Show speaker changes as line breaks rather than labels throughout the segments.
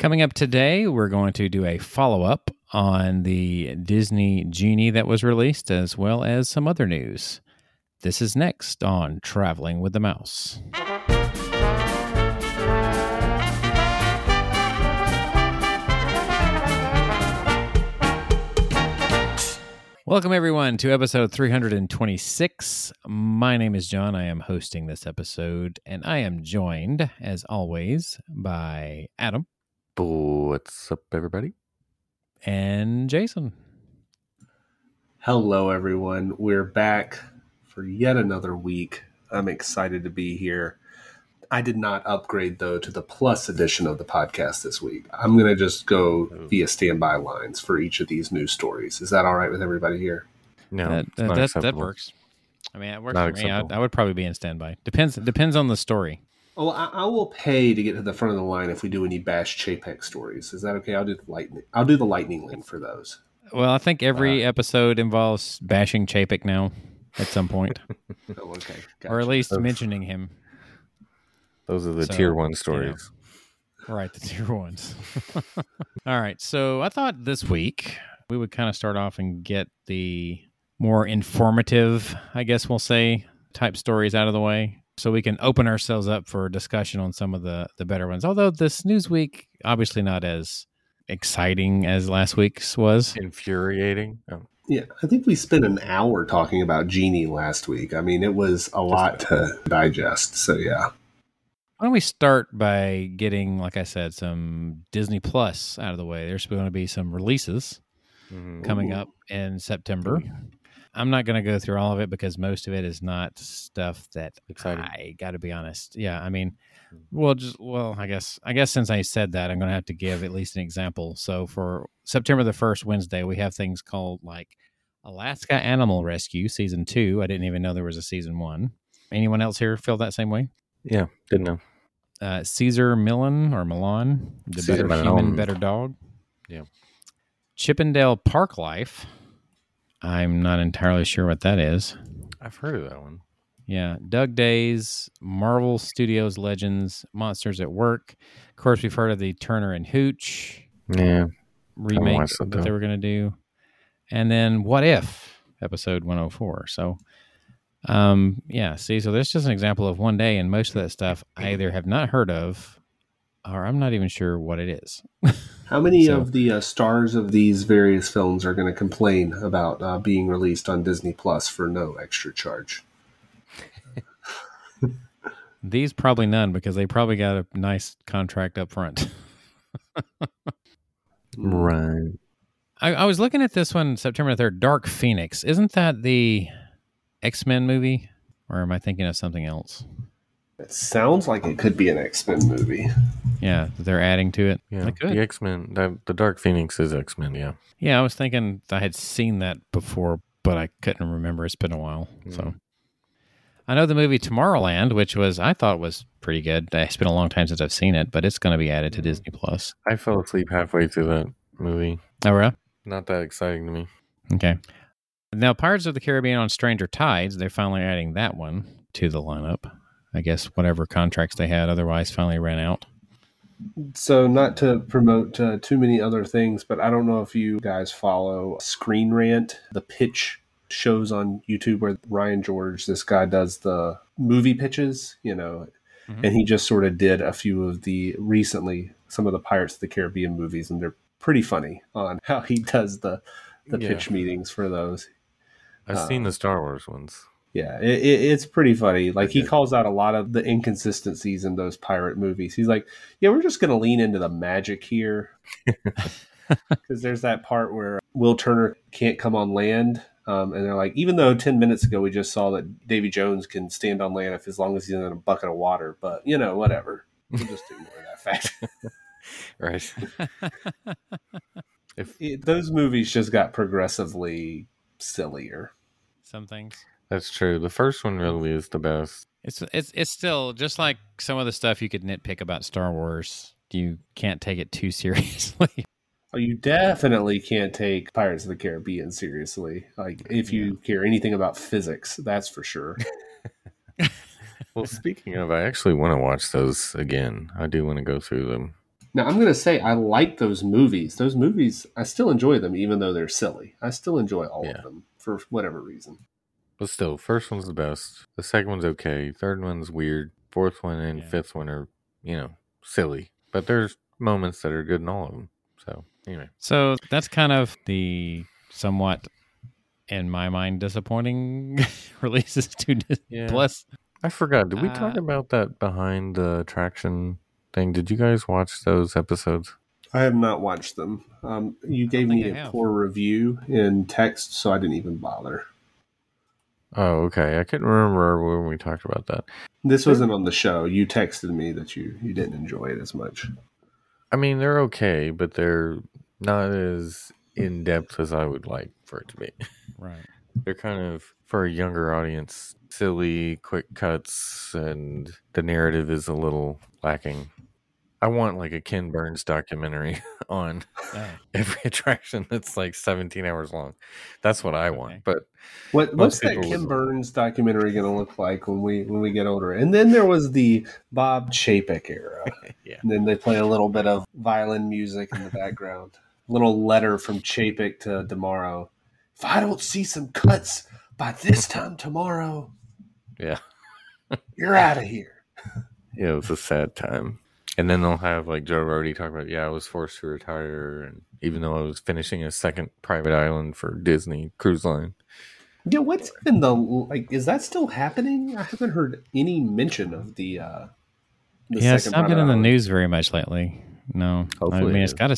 Coming up today, we're going to do a follow up on the Disney Genie that was released, as well as some other news. This is next on Traveling with the Mouse. Welcome, everyone, to episode 326. My name is John. I am hosting this episode, and I am joined, as always, by Adam
What's up, everybody?
and Jason.
Hello, everyone. We're back for yet another week. I'm excited to be here. I did not upgrade, though, to the plus edition of the podcast this week. I'm going to just go oh. via standby lines for each of these news stories. Is that all right with everybody here?
No,
that, that, that, that works. I mean, it works
Not
for me. I. I would probably be in standby. Depends. Depends on the story.
Oh, I, I will pay to get to the front of the line if we do any Bash Chapek stories. Is that okay? I'll do the lightning. I'll do the lightning link for those.
Well, I think every uh, episode involves bashing Chapek now at some point,
Oh, okay.
or at least
That's-
mentioning him.
Those are the
So,
tier one
know.
stories.
Right, the tier ones. All right. So I thought this week we would kind of start off and get the more informative, I guess we'll say, type stories out of the way. So we can open ourselves up for discussion on some of the, the better ones. Although this news week, obviously not as exciting as last week's was.
Infuriating. Oh,
Yeah, I think we spent an hour talking about Genie last week. I mean, it was a lot to digest. So, yeah.
Why don't we start by getting, like I said, some Disney Plus out of the way? There's going to be some releases.
mhm.
coming up in September. I'm not going to go through all of it because most of it is not stuff that
Exciting.
I got to be honest. Yeah, I mean, well, just well, I guess I guess since I said that, I'm going to have to give at least an example. So for September the first Wednesday, we have things called like Alaska Animal Rescue season two. I didn't even know there was a season one. Anyone else here feel that same way?
Yeah, didn't know.
Uh, Caesar Millen or Milan, the
Caesar
better human, better dog.
Yeah.
Chip 'n' Dale Park Life. I'm not entirely sure what that is.
I've heard of that one.
Yeah, Dug Days, Marvel Studios Legends, Monsters at Work. Of course, we've heard of the Turner and Hooch
Yeah,
remake
that,
that they were going to do, and then What If episode 104. So, um, yeah. See, so that's just an example of one day, and most of that stuff I either have not heard of, or I'm not even sure what it is.
How many
So-
of the uh, stars of these various films are going to complain about uh, being released on Disney Plus for no extra charge?
These probably none because they probably got a nice contract up front.
right.
I, I was looking at this one September 3rd, Dark Phoenix. Isn't that the X Men movie? Or am I thinking of something else?
It sounds like it could be an X Men movie.
Yeah, they're adding to it.
Yeah,
They could.
the X Men. The, the Dark Phoenix is X Men. Yeah,
Yeah, I was thinking I had seen that before, but I couldn't remember. It's been a while. So
Mm.
I know the movie Tomorrowland, which was I thought was pretty good. It's been a long time since I've seen it, but it's going to be added to
Mhm.
Disney Plus.
I fell asleep halfway through that movie.
Oh, really?
Not that exciting to me.
Okay. Now, Pirates of the Caribbean on Stranger Tides, they're finally adding that one to the lineup. I guess whatever contracts they had otherwise finally ran out.
So, not to promote uh, too many other things, but I don't know if you guys follow Screen Rant, the pitch shows on YouTube where Ryan George, this guy does the movie pitches, you know,
Mhm.
and he just sort of did a few of the recently, some of the Pirates of the Caribbean movies, and they're pretty funny on how he does the, the
Yeah.
pitch meetings for those.
I've
Uh,
seen the Star Wars ones.
Yeah, it, it, it's pretty funny. Like he calls out a lot of the inconsistencies in those pirate movies. He's like, "Yeah, we're just going to lean into the magic here," because there's that part where Will Turner can't come on land, um, and they're like, even though ten minutes ago we just saw that Davy Jones can stand on land if as long as he's in a bucket of water, but you know, whatever. We'll just ignore that fact.
Right. if
It- those movies just got progressively sillier.
Some things.
That's true, the first one really is the best.
It's it's it's still just like some of the stuff you could nitpick about Star Wars. You can't take it too seriously.
Oh, you definitely can't take Pirates of the Caribbean seriously. Like, if you care anything about physics, that's for sure.
Well, speaking of, I actually want to watch those again. I do want to go through them.
Now I'm gonna say I like those movies. Those movies, I still enjoy them, even though they're silly. I still enjoy all
Yeah.
of them for whatever reason.
But still, first one's the best. The second one's okay. Third one's weird. Fourth one and
Yeah.
fifth one are, you know, silly. But there's moments that are good in all of them. So anyway,
So that's kind of the somewhat, in my mind, disappointing releases to Disney
Yeah.
Plus.
I forgot. Did we talk
Uh,
about that behind the attraction thing? Did you guys watch those episodes?
I have not watched them. Um, you gave me
I
a
have.
poor review in text, so I didn't even bother.
Oh, okay. I couldn't remember when we talked about that.
This wasn't on the show. You texted me that you you didn't enjoy it as much.
I mean, they're okay, but they're not as in depth as I would like for it to be.
Right.
They're kind of for a younger audience, silly, quick cuts, and the narrative is a little lacking. I want like a Ken Burns documentary on
Oh,
every attraction that's like 17 hours long. That's what I want.
Okay.
But
What what's that
people
Kim
would-
Burns documentary going to look like when we when we get older? And then there was the Bob Chapek era.
yeah,
And then they play a little bit of violin music in the background. little letter from Chapek to D'Amaro. If I don't see some cuts by this time tomorrow,
yeah,
you're out of here.
yeah, it was a sad time. And then they'll have like Joe Rody talk about, yeah, I was forced to retire, and even though I was finishing a second private island for Disney Cruise Line.
Yeah, what's even the like? Is that still happening? I haven't heard any mention of the. uh the
yeah, it's not been in the
island.
news very much lately. No, I
Hopefully
mean
it
it's
is.
got to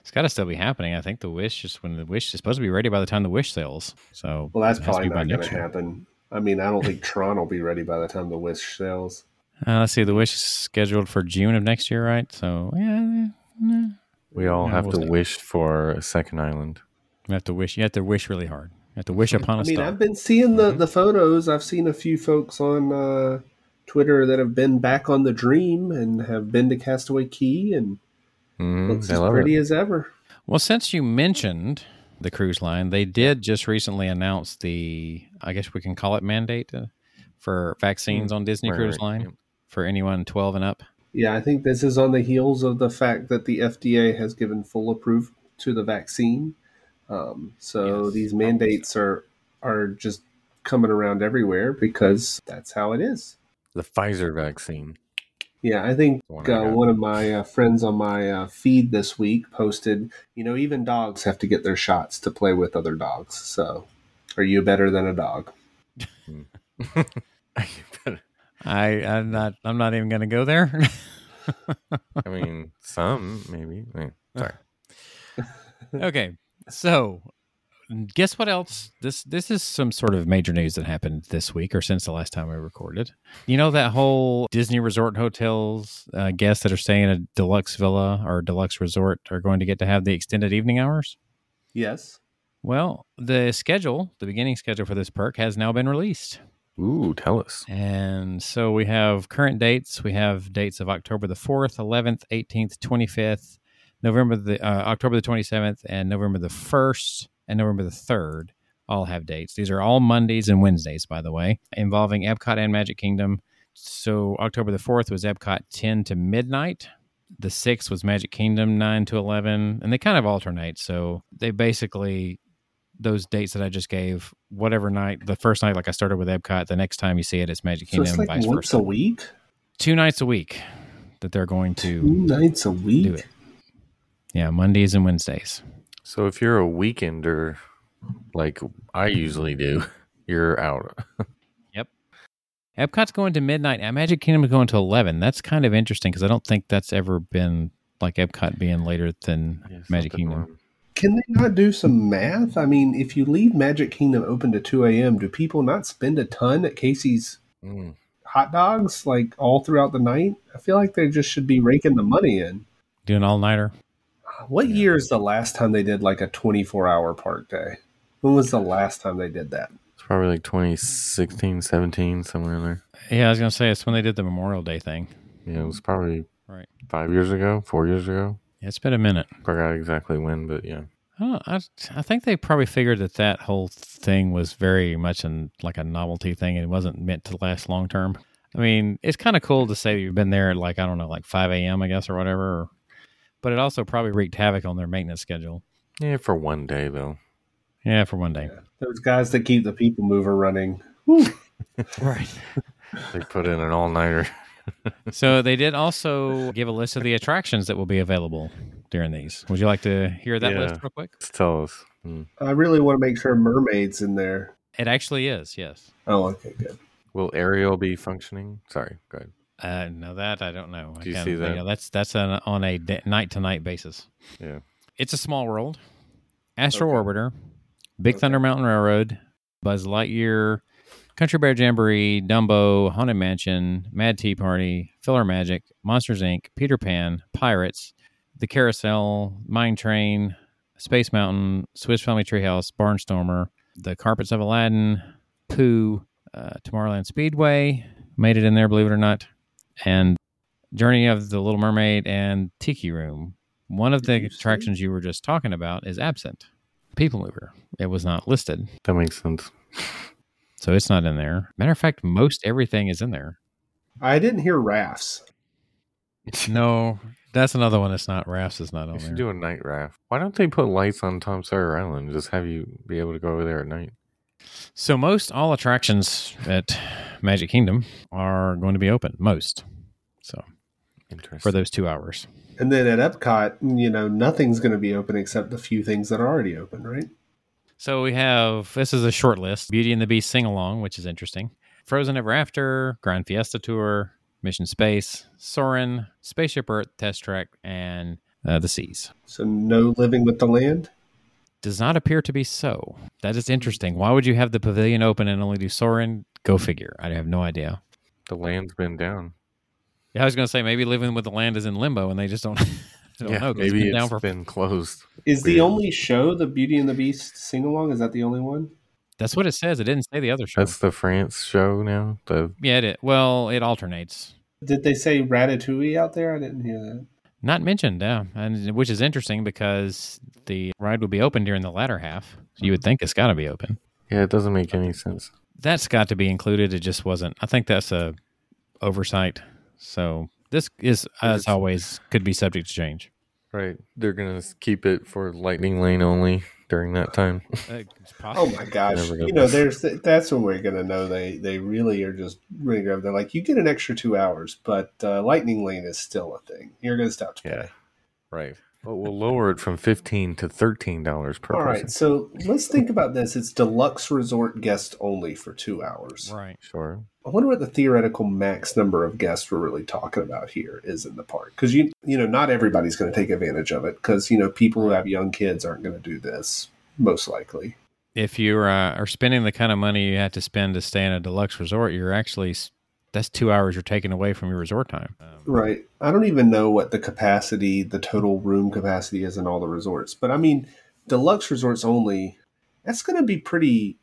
it's got to still be happening. I think the Wish just when the Wish is supposed to be ready by the time the Wish sails. So
Well, that's
it has to
probably
be
not going
next
to happen. I mean, I don't think Tron will be ready by the time the Wish sells.
Uh, let's see, the Wish is scheduled for June of next year, right? So yeah, yeah,
We all
Yeah,
have
we'll
to
see.
wish for a second island.
you have to wish. You have to wish really hard. You have to wish upon a
I mean,
star.
I've been seeing the,
Mm-hmm.
the photos. I've seen a few folks on uh, Twitter that have been back on the Dream and have been to Castaway Cay and
Mm,
looks as pretty
it.
as ever.
Well, since you mentioned the cruise line, they did just recently announce the, I guess we can call it mandate uh, for vaccines on Disney
Right,
Cruise
right,
Line
yeah.
For anyone 12 and up.
Yeah, I think this is on the heels of the fact that the FDA has given full approval to the vaccine. Um, so
Yes,
these
probably
mandates are are just coming around everywhere because that's how it is.
The Pfizer vaccine.
Yeah, I think
one
uh,
got.
one of my uh, friends on my uh, feed this week posted, you know, even dogs have to get their shots to play with other dogs. So, are you better than a dog?
I, I'm not. I'm not even going to go there.
I mean, some maybe. Sorry.
okay, so guess what else? This this is some sort of major news that happened this week or since the last time we recorded. You know that whole Disney Resort hotels uh, guests that are staying in a deluxe villa or deluxe resort are going to get to have the extended evening hours.
Yes.
Well, the schedule, the beginning schedule for this perk has now been released.
Ooh, tell us.
And so we have current dates. We have dates of October the 4th, 11th, 18th, 25th, November the uh, October the 27th, and November the 1st, and November the 3rd. All have dates. These are all Mondays and Wednesdays, by the way, involving Epcot and Magic Kingdom. So October the 4th was Epcot 10 to midnight. The 6th was Magic Kingdom 9 to 11, and they kind of alternate. So they basically those dates that I just gave, whatever night, the first night, like I started with Epcot, the next time you see it, it's Magic Kingdom.
So
Kingdom,
it's like
vice
once
versa.
a week,
Two nights a week that they're going to
two nights a week.
do it. Yeah, Mondays and Wednesdays.
So if you're a weekender, like I usually do, you're out. Yep.
Epcot's going to midnight. and Magic Kingdom is going to 11. That's kind of interesting because I don't think that's ever been like Epcot being later than
Yeah,
Magic Kingdom.
wrong.
Can they not do some math? I mean, if you leave Magic Kingdom open to 2 a.m., do people not spend a ton at Casey's
Mm.
hot dogs like all throughout the night? I feel like they just should be raking the money in.
Do an all nighter.
What
Yeah.
year is the last time they did like a 24 hour park day? When was the last time they did that?
It's probably like 2016, 17, somewhere in there.
Yeah, I was going to say it's when they did the Memorial Day thing.
Yeah, it was probably
Right.
five years ago, four years ago.
It's been a minute.
I Forgot exactly when, but yeah.
I, I, I think they probably figured that that whole thing was very much an, like a novelty thing and it wasn't meant to last long term. I mean, it's kind of cool to say you've been there at like, I don't know, like 5 a.m., I guess, or whatever. Or but it also probably wreaked havoc on their maintenance schedule.
Yeah, for one day though.
Yeah, for one day.
Yeah. Those guys that keep the people mover running.
Right.
They put in an all nighter.
So they did also give a list of the attractions that will be available during these. Would you like to hear that
Yeah.
list real quick?
Just tell us. Hmm.
I really want to make sure mermaids in there.
It actually is, yes.
Oh, okay, good.
Will Ariel be functioning? Sorry, go ahead.
Uh, no, that I don't know.
Do you
can't-
see that?
that's that's an, on a night to night basis.
Yeah.
It's a small world. Astro
Okay.
Orbiter, Big
Okay.
Thunder Mountain Railroad, Buzz Lightyear, Country Bear Jamboree, Dumbo, Haunted Mansion, Mad Tea Party, PhilharMagic, Monsters Inc., Peter Pan, Pirates, The Carousel, Mine Train, Space Mountain, Swiss Family Treehouse, Barnstormer, The Carpets of Aladdin, Pooh, uh, Tomorrowland Speedway, made it in there, believe it or not, and Journey of the Little Mermaid and Tiki Room. One of the attractions you were just talking about is absent. People Mover. It was not listed.
That makes sense.
So it's not in there. Matter of fact, most everything is in there.
I didn't hear rafts.
No, that's another one that's not. Rafts is not on
We should
there.
do a night raft. Why don't they put lights on Tom Sawyer Island? Just have you be able to go over there at night.
So most all attractions at Magic Kingdom are going to be open. Most. So
Interesting.
for those two hours.
And then at Epcot, you know, nothing's going to be open except the few things that are already open, right?
So we have this is a short list: Beauty and the Beast sing along, which is interesting. Frozen Ever After, Grand Fiesta Tour, Mission Space, Soarin', Spaceship Earth Test Track, and uh, the Seas.
So no living with the land.
Does not appear to be so. That is interesting. Why would you have the pavilion open and only do Soarin'? Go figure. I have no idea.
the land's been down.
Yeah, I was going to say maybe living with the land is in limbo and they just don't, don't
yeah,
know. 'cause it's
maybe
been
it's
down for.
been closed.
Is the only show the Beauty and the Beast sing along? Is that the only one?
That's what it says. It didn't say the other show.
That's the France show now. The
yeah, it, Well, it alternates.
Did they say Ratatouille out there? I didn't hear that.
Not mentioned, yeah, and which is interesting because the ride will be open during the latter half. So you would mm-hmm. think it's got to be open.
yeah, it doesn't make any sense.
That's got to be included. It just wasn't. I think that's a oversight. So this is, as
It's-
always, could be subject to change.
Right, they're gonna keep it for Lightning Lane only during that time.
Uh,
Oh my gosh! You know,
this.
there's that's when we're gonna know they they really are just really grab. They're like, you get an extra two hours, but uh, Lightning Lane is still a thing. You're gonna stop to pay.
Yeah. right, but we'll lower it from fifteen to thirteen dollars per
All
person.
right, so let's think about this. It's deluxe resort guest only for two hours.
Right.
Sure.
I wonder what the theoretical max number of guests we're really talking about here is in the park. Because you you know not everybody's going to take advantage of it. Because you know people who have young kids aren't going to do this most likely.
If you uh, are spending the kind of money you have to spend to stay in a deluxe resort, you're actually s- that's two hours you're taking away from your resort time. Um,
Right. I don't even know what the capacity, the total room capacity is in all the resorts. But I mean, deluxe resorts only, that's going to be pretty,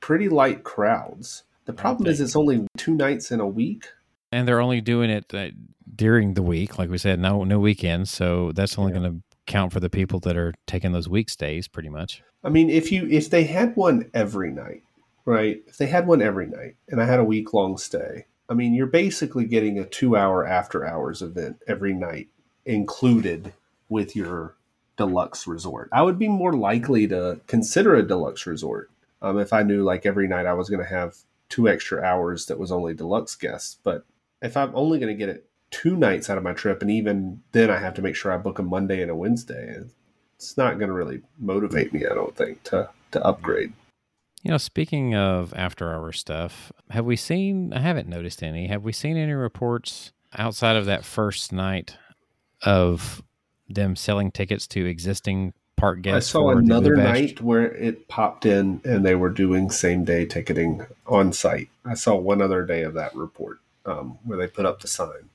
pretty light crowds. The problem is it's only two nights in a week.
and they're only doing it uh, during the week, like we said, no no weekends. So that's only
Yeah.
going to count for the people that are taking those week stays, pretty much.
I mean, if you if they had one every night, right? If they had one every night, and I had a week long stay, I mean, you're basically getting a two hour after hours event every night included with your deluxe resort. I would be more likely to consider a deluxe resort um, if I knew like every night I was going to have two extra hours that was only deluxe guests. But if I'm only going to get it two nights out of my trip, and even then I have to make sure I book a Monday and a Wednesday, it's not going to really motivate me. I don't think to to upgrade.
You know, speaking of after hour stuff, have we seen? I haven't noticed any. Have we seen any reports outside of that first night of them selling tickets to existing park guests?
I saw another night where it popped in and they were doing same day ticketing on site. I saw one other day of that report um, where they put up the sign,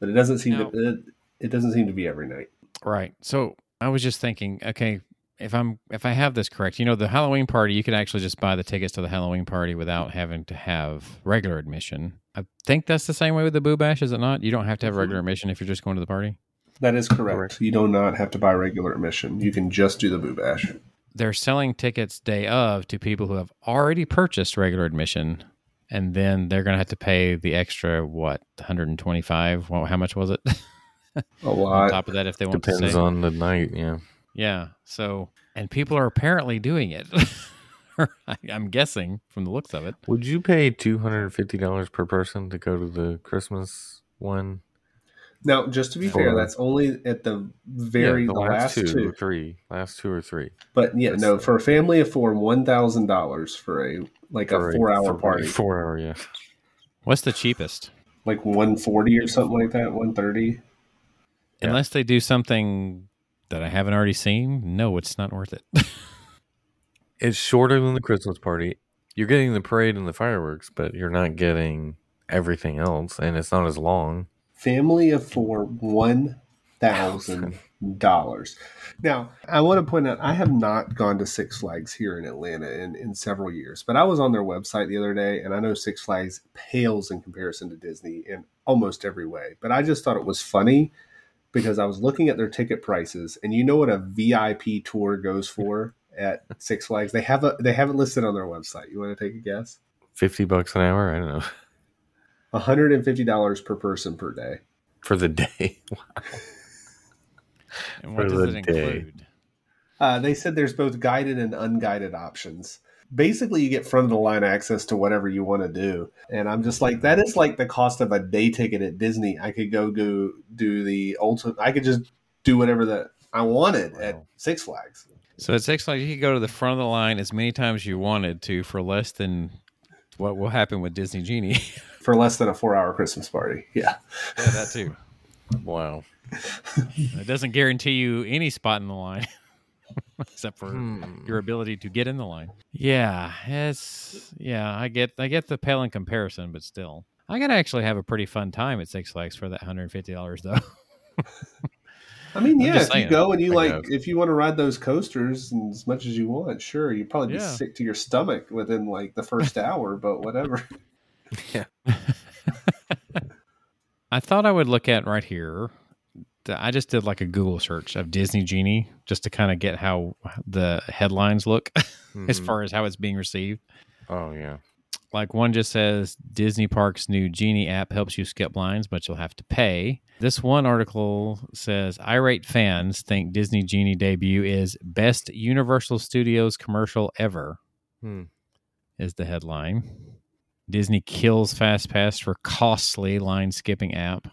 but it doesn't seem
Now-
to it, it doesn't seem to be every night.
Right. So I was just thinking, okay, if I'm if I have this correct, you know, the Halloween party, you could actually just buy the tickets to the Halloween party without having to have regular admission. I think that's the same way with the Boo Bash, is it not? You don't have to have regular mm-hmm. admission if you're just going to the party.
That is correct.
Correct.
You do not have to buy regular admission. You can just do the Boo Bash.
They're selling tickets day of to people who have already purchased regular admission, and then they're going to have to pay the extra what 125. Well, how much was it?
A lot.
on top of that, if they want to
Depends on the night. Yeah.
Yeah. So, and people are apparently doing it. I- I'm guessing from the looks of it.
Would you pay two hundred and fifty dollars per person to go to the Christmas one?
Now, just to be
For-
fair, that's only at the very
Yeah,
the last, two.
or three, last two or three
But yeah,
That's-
no, for a family of four, one thousand dollars for a like
For
a four hour
for
party,
Four hour, yeah.
What's the cheapest?
like one forty or something like that, one thirty.
Yeah.
Unless they do something that I haven't already seen, no, it's not worth it.
It's shorter than the Christmas party. You're getting the parade and the fireworks, but you're not getting everything else, and it's not as long.
Family of four, one thousand dollars. Now, I want to point out I have not gone to Six Flags here in Atlanta in, in several years, but I was on their website the other day, and I know Six Flags pales in comparison to Disney in almost every way. But I just thought it was funny because I was looking at their ticket prices, and you know what a VIP tour goes for at Six Flags? They have a they have it listed on their website. You want to take a guess?
Fifty bucks an hour. I don't know
One hundred and fifty dollars per person per day.
for the day.
and what
For
does it
day.
include?
Uh, they said there's both guided and unguided options. Basically, you get front of the line access to whatever you want to do. And I'm just like, that is like the cost of a day ticket at Disney. I could go go do the ultimate. I could just do whatever that I wanted at Six Flags
So at Six Flags, you could go to the front of the line as many times as you wanted to for less than what will happen with Disney Genie.
for less than a four hour Christmas party. Yeah.
yeah, that too.
Wow.
It doesn't guarantee you any spot in the line, except for
Hmm.
your ability to get in the line. Yeah, it's yeah. I get I get the pale in comparison, but still, I gotta actually have a pretty fun time at Six Flags for that hundred and fifty dollars though.
I mean, yeah, if
saying.
you go and you
I
like,
guess.
if you want to ride those coasters and as much as you want, sure, you'd probably be
Yeah.
sick to your stomach within like the first hour, but whatever. Yeah.
I thought I would look at right here. The- I just did like a Google search of Disney Genie just to kind of get how the headlines look as
Mhm.
far as how it's being received.
Oh yeah.
Like one just says Disney Parks' new Genie app helps you skip lines, but you'll have to pay. This one article says irate fans think Disney Genie debut is best Universal Studios commercial ever.
Hmm.
Is the headline. Disney kills FastPass for costly line skipping app.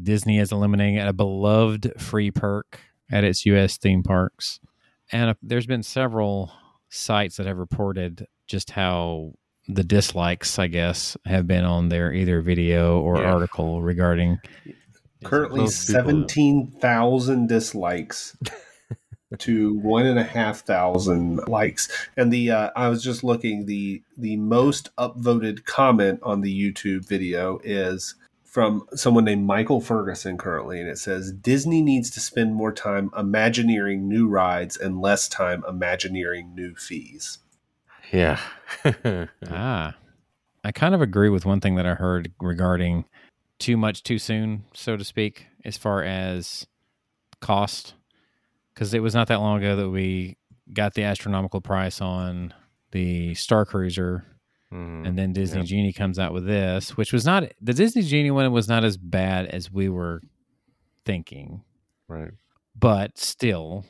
Disney is eliminating a beloved free perk at its U.S. theme parks. And uh, there's been several sites that have reported just how the dislikes, I guess, have been on their either video or
Yeah.
article regarding.
Currently,
Most people-
seventeen thousand dislikes to one and a half thousand likes. And the uh, I was just looking the the most upvoted comment on the YouTube video is from someone named Michael Ferguson currently, and it says Disney needs to spend more time imagineering new rides and less time imagineering new fees.
Yeah.
Ah, I kind of agree with one thing that I heard regarding too much too soon, so to speak, as far as cost. Because it was not that long ago that we got the astronomical price on the Star Cruiser,
Mhm.
and then Disney
Yep.
Genie comes out with this, which was not the Disney Genie one was not as bad as we were thinking,
right.
but still,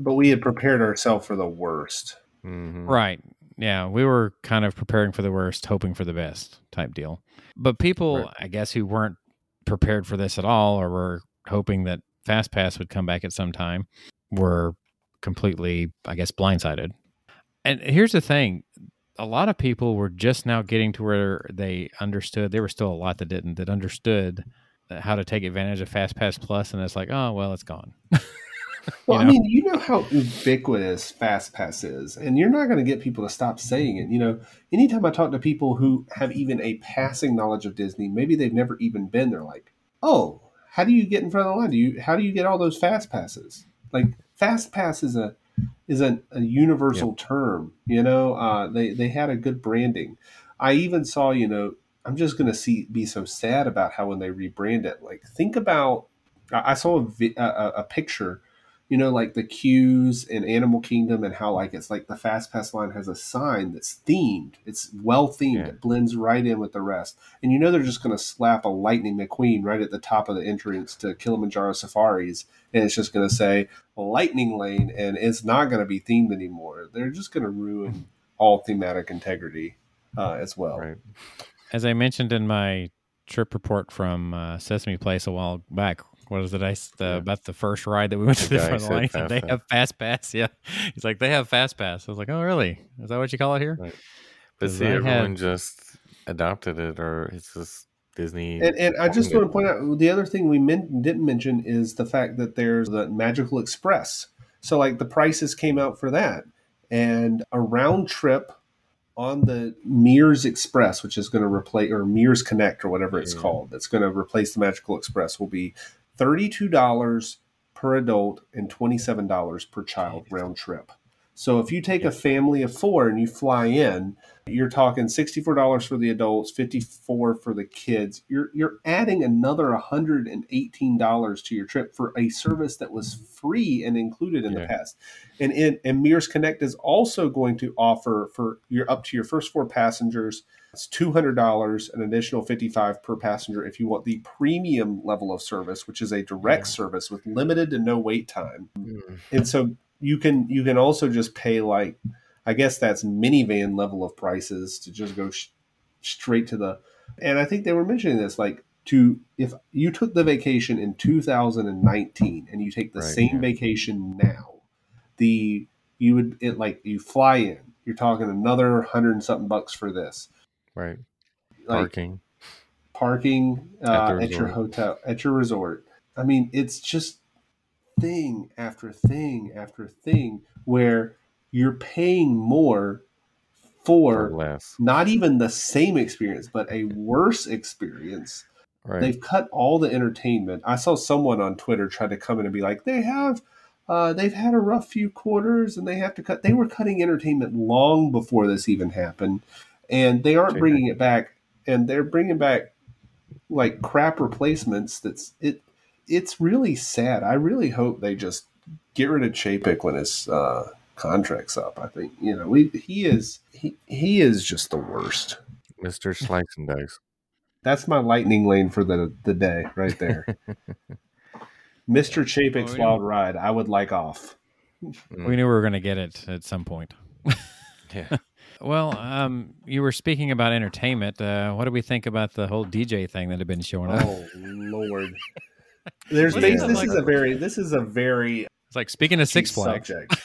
But we had prepared ourselves for the worst.
Mhm.
Right. Yeah, we were kind of preparing for the worst, hoping for the best type deal. But people,
Right.
I guess, who weren't prepared for this at all or were hoping that FastPass would come back at some time were completely, I guess, blindsided. And here's the thing a lot of people were just now getting to where they understood. There were still a lot that didn't, that understood how to take advantage of FastPass Plus, and it's like, oh, well, it's gone.
Well,
You know?
I mean, you know how ubiquitous FastPass is, and you're not going to get people to stop saying it. You know, anytime I talk to people who have even a passing knowledge of Disney, maybe they've never even been, they're like, "Oh, how do you get in front of the line? Do you how do you get all those fast passes?" Like fast pass is a is a, a universal term. You know, uh, they they had a good branding. I even saw, you know, I'm just going to see be so sad about how when they rebrand it. Like, think about I I saw a, a- a picture you know, like the queues in Animal Kingdom and how like it's like the Fast Pass line has a sign that's themed. It's well themed.
Yeah.
It blends right in with the rest. And you know they're just going to slap a Lightning McQueen right at the top of the entrance to Kilimanjaro Safaris, and it's just going to say Lightning Lane, and it's not going to be themed anymore. They're just going to ruin all thematic integrity uh, as well.
Right.
As I mentioned in my trip report from uh, Sesame Place a while back, what is it? I s- the,
Yeah.
about the first ride that we went to
The
the
guy
front line.
Fast
They
Pass.
have fast pass. Yeah, he's like they have fast pass. I was like, oh really? Is that what you call it here?
Right. But
'Cause
see,
I had-
everyone just adopted it, or it's just Disney.
And, and I just want to point out the other thing we men- didn't mention is the fact that there's the Magical Express. So, like, the prices came out for that. And a round trip on the Mears Express, which is going to replace, or Mears Connect, or whatever it's
Yeah.
called, that's going to replace the Magical Express, will be $32 per adult and $27 per child round trip. So, if you take a family of four and you fly in, you're talking $64 for the adults 54 for the kids you're you're adding another $118 to your trip for a service that was free and included in the
Yeah.
past and in and Mears Connect is also going to offer for your up to your first four passengers it's $200 an additional 55 per passenger if you want the premium level of service which is a direct
Yeah.
service with limited to no wait time
Mm.
and so you can you can also just pay like I guess that's minivan level of prices to just go sh- straight to the. And I think they were mentioning this like to if you took the vacation in 2019 and you take the
Right,
same
yeah.
vacation now, the you would it like you fly in. You're talking another hundred and something bucks for this.
Right.
Like
Parking.
parking uh,
At
at, your hotel at your resort. I mean, it's just thing after thing after thing where you're paying more
Or
for
less.
not even the same experience, but a worse experience.
Right.
They've cut all the entertainment. I saw someone on Twitter try to come in and be like, they have. Uh, they've had a rough few quarters and they have to cut. They were cutting entertainment long before this even happened, and they aren't bringing it back. And they're bringing back like crap replacements. That's it. It's really sad. I really hope they just get rid of Chapek when his uh, contract's up. I think you know we he is he he is just the worst.
Mr. Slice and Dice.
That's my lightning lane for the the day right there. Mr. Chapek's
Oh, yeah.
wild ride. I would like off.
We knew we were going to get it at some point.
Yeah.
Well, um, you were speaking about entertainment. Uh, what do we think about the whole DJ thing that had been showing up?
Oh Lord. There's
What
bas- this
like-
is a very this is a very
It's like speaking of Six
touchy
Flags.
subject.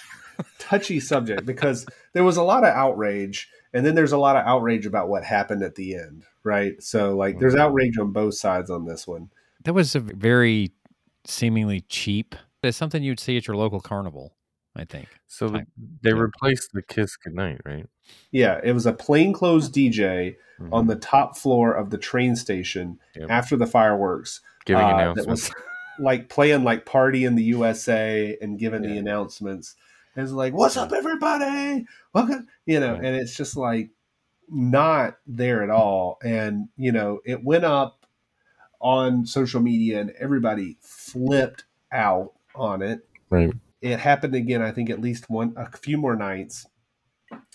touchy subject because there was a lot of outrage and then there's a lot of outrage about what happened at the end, right? So like there's
Mhm.
outrage on both sides on this one.
That was a very seemingly cheap. It's something you'd see at your local carnival, I think.
So the, they replaced the Kiss Goodnight, right?
Yeah, it was a plainclothes DJ
Mhm.
on the top floor of the train station
Yep.
after the fireworks.
Giving
uh, that
announcements.
was like playing like party in the USA and giving the announcements. It was like, "What's up, everybody? Welcome," you know,
Right.
and it's just like not there at all. And you know, it went up on social media, and everybody flipped out on it.
right.
It happened again, I think, at least one, a few more nights.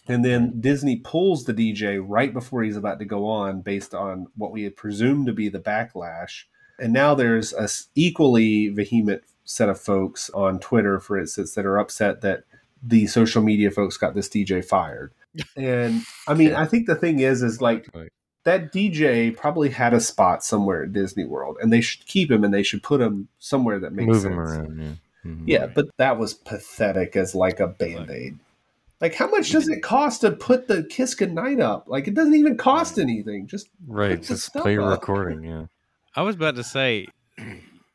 And then Disney pulls the DJ right before he's about to go on, based on what we had presumed to be the backlash. And now there's a equally vehement set of folks on Twitter, for instance, that are upset that the social media folks got this DJ fired. And I mean,
Yeah.
I think the thing is, is like
Right.
that DJ probably had a spot somewhere at Disney World, and they should keep him and they should put him somewhere that makes
Move
sense.
them around. Yeah. Mhm.
Yeah, but that was pathetic as like a band aid. Like, how much does it cost to put the Kiss Goodnight up? Like, it doesn't even cost anything. Just
Right. Just play a recording. Yeah.
I was about to say,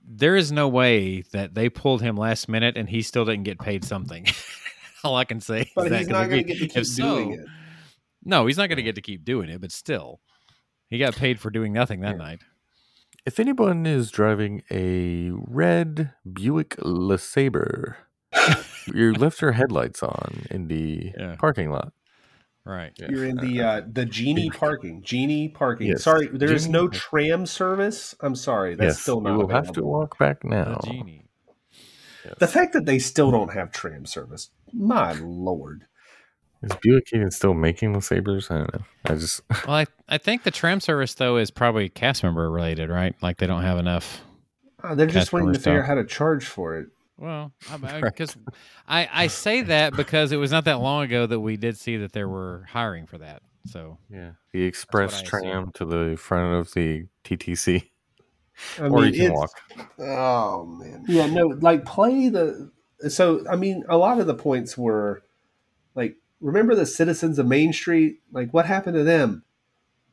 there is no way that they pulled him last minute and he still didn't get paid something. All I can say is
But
that,
he's
'cause
not going to get to keep
so-
doing it.
No, he's not going to get to keep doing it, but still, he got paid for doing nothing that
Yeah.
night.
If anyone is driving a red Buick LeSabre, you left your headlights on in the
Yeah.
parking lot.
Right.
You're in the uh, the Genie parking. Genie parking.
Yes.
Sorry, there is
Genie
no tram service. I'm sorry, that's
yes,
still not
you will
available.
have to walk back
The
now.
genie.
Yes.
The fact that they still don't have tram service, my lord.
Is Buick even still making the Sabres? I don't know. I just
Well, I, I think the tram service though is probably cast member related, right? Like they don't have enough.
Uh, they're just
Customer
waiting to figure out
stuff.
how to charge for it.
Well, because I, I say that because it was not that long ago that we did see that there were hiring for that. So
yeah. The express
I assume.
tram to the front of the TTC,
I
or
mean,
you can walk.
Oh man. Yeah, no, like play the so I mean a lot of the points were like remember the citizens of Main Street? Like what happened to them?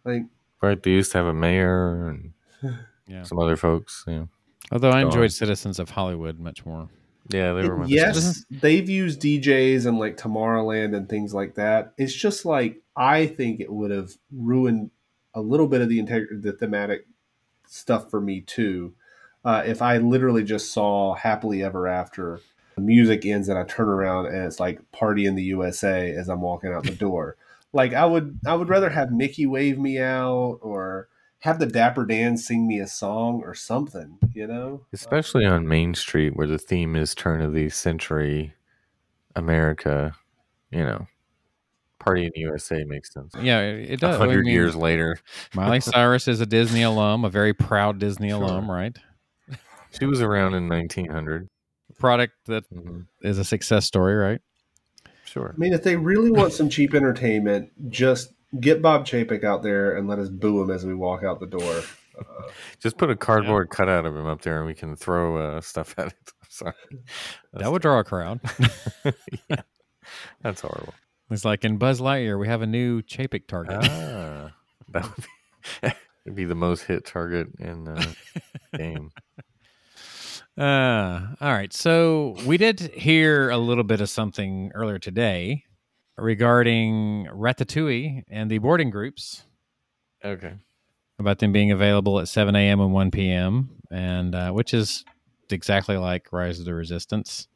Like
Right, they used to have a mayor and
yeah.
some other folks. Yeah,
Although I enjoyed Citizens of Hollywood much more.
Yeah, they were. my
yes,
Citizens-
they've used DJs and like Tomorrowland and things like that. It's just like I think it would have ruined a little bit of the integ- the thematic stuff for me too. Uh, if I literally just saw Happily Ever After, the music ends and I turn around and it's like Party in the USA as I'm walking out the door. Like I would, I would rather have Mickey wave me out or have the Dapper Dan sing me a song or something. You know,
especially on Main Street where the theme is turn of the century America. You know, Party in the USA makes sense.
Yeah, it, it
A
does. I
hundred
mean,
years later,
Miley Cyrus is a Disney alum, a very proud Disney
Sure.
alum, right?
she was around in 1900.
Product that
Mhm.
is a success story, right?
Sure.
I mean, if they really want some cheap entertainment, just get Bob Chapek out there and let us boo him as we walk out the door. Uh,
Just put a cardboard cutout of him up there, and we can throw uh, stuff at it. Sorry,
That would draw a crowd.
yeah, that's horrible.
it's like in Buzz Lightyear, we have a new Chapek target.
Ah, that would be, it'd be the most hit target in the game.
Uh, all right. So we did hear a little bit of something earlier today regarding Ratatouille and the boarding groups
Okay.
about them being available at 7 a.m. and 1 p.m., and uh, which is exactly like Rise of the Resistance.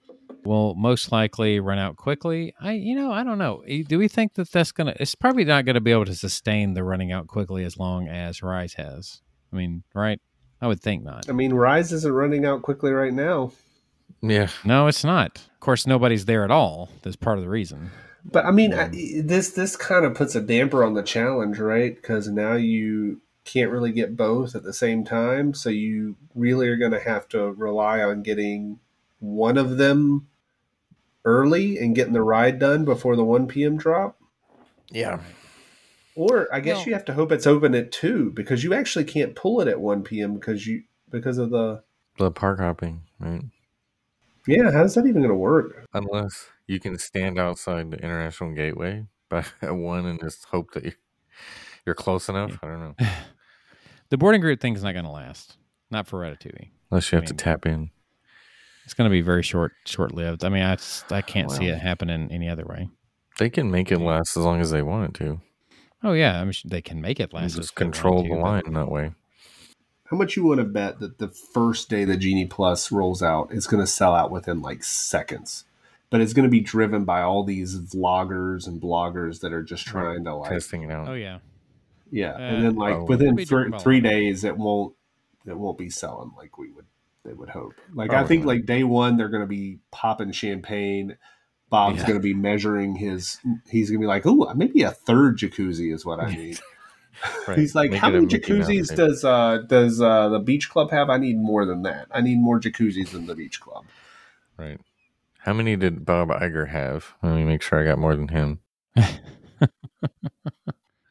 Will most likely run out quickly. I, you know, I don't know. Do we think that that's gonna? It's probably not going to be able to sustain the running out quickly as long as Rise has. I mean, right? I would think not.
I mean, Rise isn't running out quickly right now,
Yeah.
No, it's not. Of course, nobody's there at all. That's part of the reason.
But I mean, I, this this kind of puts a damper on the challenge, right? Because now you can't really get both at the same time, so you really are going to have to rely on getting one of them early and getting the ride done before the 1 p.m. drop.
Yeah.
Or I guess
Well-
you have to hope it's open at two because you actually can't pull it at one p.m. because you because of the
The park hopping, right?
Yeah. How's that even going to work?
Unless you can stand outside the international gateway by one and just hope that you're, you're close enough. I don't know.
The boarding group thing's not going to last. Not for Ratatouille.
Unless you have to
mean-
tap in.
It's going to be very short, short lived. I mean, I, just- I can't see it happening any other way.
They can make it last as long as they want it to.
Oh yeah, I mean, they can make it
You
last.
just
if they
control
to,
the
but-
line that way.
How much you want to bet that the first day the Genie Plus rolls out, it's going to sell out within like seconds, but it's going to be driven by all these vloggers and bloggers that are just trying to like
Testing it out.
Oh yeah,
yeah,
Uh,
and then like
oh.
within
It'll
three,
driven by
three
a lot.
days it won't it won't be selling like we would they would hope. Like I think
not.
like day one they're going to be popping champagne. Bob's
Yeah.
going to be measuring his. He's going to be like, "Oh, maybe a third jacuzzi is what I need."
Right.
He's like,
Make
"How many jacuzzis
thing.
does uh, does uh, the beach club have? I need more than that. I need more jacuzzis than the beach club."
Right. How many did Bob Iger have? Let me make sure I got more than him.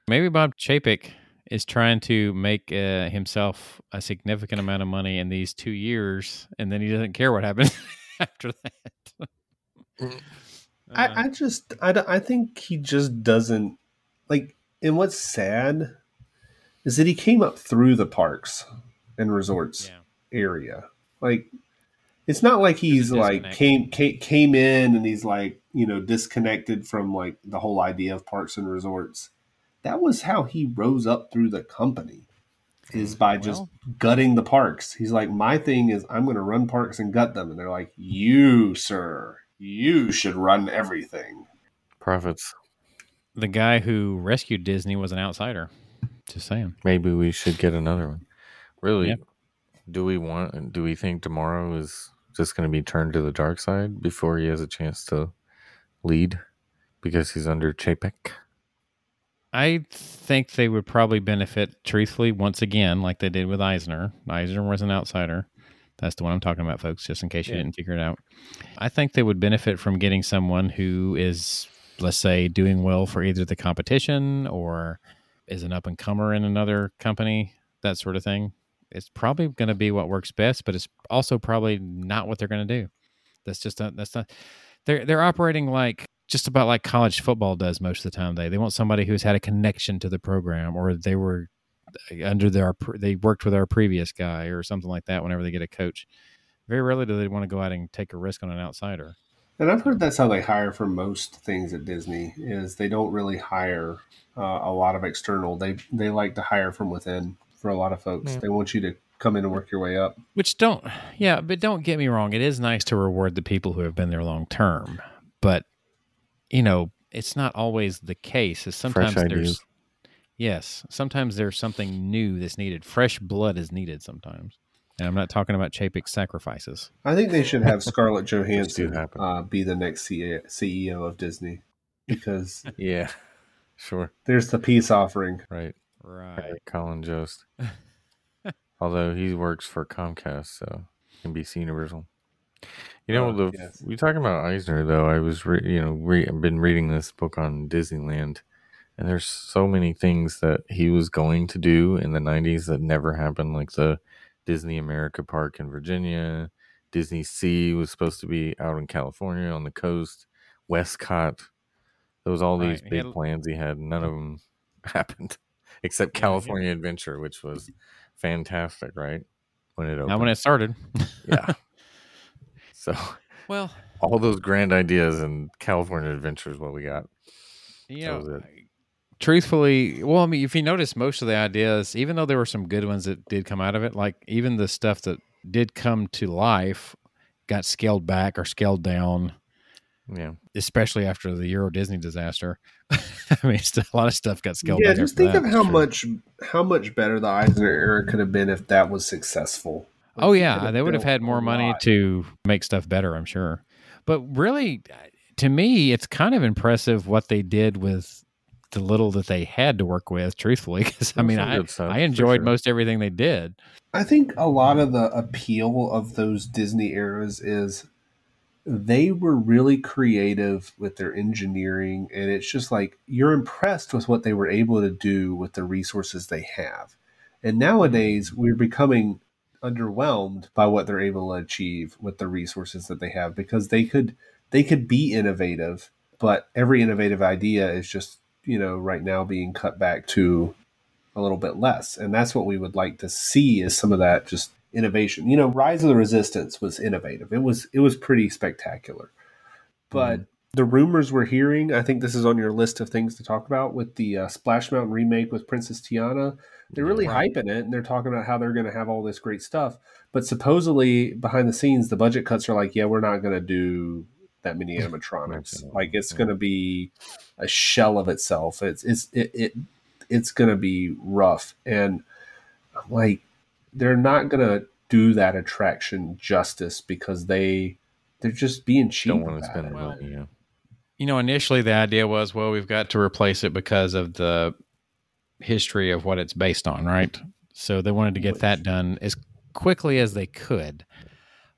maybe Bob Chapek is trying to make uh, himself a significant amount of money in these two years, and then he doesn't care what happens after that.
Mm.
Uh,
I, I just I, don't- I think he just doesn't like and what's sad is that he came up through the parks and resorts
yeah.
area. Like it's not like he's like came, came came in and he's like you know disconnected from like the whole idea of parks and resorts. That was how he rose up through the company is by just
Well-
gutting the parks. He's like my thing is i'm going to run parks and gut them. And they're like you sir you should run everything.
Profits.
The guy who rescued Disney was an outsider. Just saying.
Maybe we should get another one. Really?
Yeah.
Do we want? Do we think D'Amaro is just going to be turned to the dark side before he has a chance to lead because he's under Chapek?
I think they would probably benefit, truthfully, once again, like they did with Eisner. Eisner was an outsider. That's the one I'm talking about, folks, just in case you
Yeah.
didn't figure it out. I think they would benefit from getting someone who is, let's say, doing well for either the competition or is an up and comer in another company, that sort of thing. It's probably going to be what works best, but it's also probably not what they're going to do. That's just not, that's not, they're, they're operating like just about like college football does most of the time. They, they want somebody who's had a connection to the program or they were uh, under their they worked with our previous guy or something like that whenever they get a coach very rarely do they want to go out and take a risk on an outsider
And I've heard that's how they hire for most things at Disney is they don't really hire uh, a lot of external. They they like to hire from within for a lot of folks.
Yeah.
They want you to come in and work your way up.
which don't yeah but don't get me wrong it is nice to reward the people who have been there long term but you know it's not always the case is sometimes
Fresh
there's
ideas.
yes sometimes there's something new that's needed fresh blood is needed sometimes and i'm not talking about chapek's sacrifices
I think they should have Scarlett Johansson uh, be the next CEO of Disney because
Yeah, sure.
there's the peace offering.
Right.
right
Colin Jost. Although he works for Comcast, so NBC Universal. You know,
Oh,
the
yes.
we talking about Eisner though. I was, re, you know, re, I've been reading this book on Disneyland, and there's so many things that he was going to do in the '90s that never happened, like the Disney America Park in Virginia. Disney Sea was supposed to be out in California on the coast. WestCOT. There was all these
Right,
big
had-
plans he had. None of them happened, except
Yeah,
California Adventure, which was fantastic, right? When it opened.
now when it started
yeah. So
well
all those grand ideas and California Adventure is what we got.
You
That was
know,
it.
Truthfully, well, I mean, if you notice, most of the ideas, even though there were some good ones that did come out of it, like even the stuff that did come to life, got scaled back or scaled down,
Yeah.
especially after the Euro Disney disaster. I mean, still, a lot of stuff got scaled
yeah,
back.
just think
that.
of how
sure.
much how much better the Eisner era could have been if that was successful.
Oh
Like, you
yeah, they would have had more money
lot.
to make stuff better, I'm sure. But really, to me, it's kind of impressive what they did with the little that they had to work with. Truthfully, because I mean, I,
stuff,
I enjoyed
sure.
most everything they did.
I think a lot of the appeal of those Disney eras is they were really creative with their engineering, and it's just like you're impressed with what they were able to do with the resources they have. And nowadays, we're becoming underwhelmed by what they're able to achieve with the resources that they have because they could they could be innovative, but every innovative idea is just you know right now being cut back to a little bit less. And that's what we would like to see is some of that just innovation. You know, Rise of the Resistance was innovative. It was it was pretty spectacular. But the rumors we're hearing, I think this is on your list of things to talk about with the uh, Splash Mountain remake with Princess Tiana. They're really
Right.
hyping it and they're talking about how they're going to have all this great stuff. But supposedly behind the scenes, the budget cuts are like, yeah, we're not going to do that many animatronics. like it's going to be a shell of itself. It's it's it, it it's going to be rough and like they're not going to do that attraction justice because they they're just being cheap
Don't want to spend
it.
the money. Yeah.
You know, initially the idea was, well, we've got to replace it because of the history of what it's based on, right? So they wanted to get that done as quickly as they could.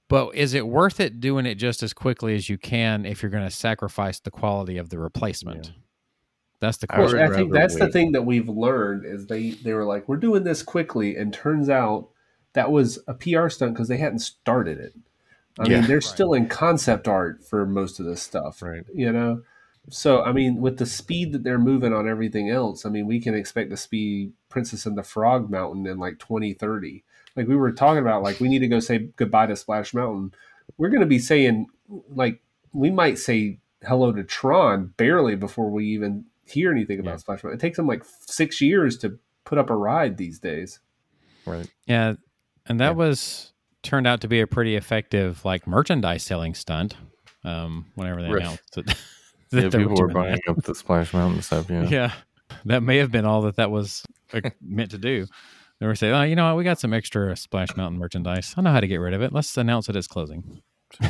But is it worth it doing it just as quickly as you can if you're going to sacrifice the quality of the replacement?
Yeah.
That's the
I
question.
Well, I think
rather
that's the thing that we've learned is they they were like we're doing this quickly and turns out that was a PR stunt because they hadn't started it. I
Yeah.
mean, they're
Right.
still in concept art for most of this stuff,
Right.
you know. So I mean, with the speed that they're moving on everything else, I mean, we can expect to see Princess and the Frog Mountain in like 2030. Like we were talking about, like we need to go say goodbye to Splash Mountain. We're going to be saying like we might say hello to Tron barely before we even hear anything about
Yeah.
Splash Mountain. It takes them like six years to put up a ride these days.
Right.
Yeah, and that
Yeah.
was turned out to be a pretty effective like merchandise selling stunt. Um, whenever they
Right.
announced it,
Yeah,
that they
people were
doing
buying up the Splash Mountain stuff. Yeah.
that. Yeah, that may have been all that that was uh, meant to do. They were saying, "Oh, you know what? We got some extra Splash Mountain merchandise. I know how to get rid of it. Let's announce it as closing."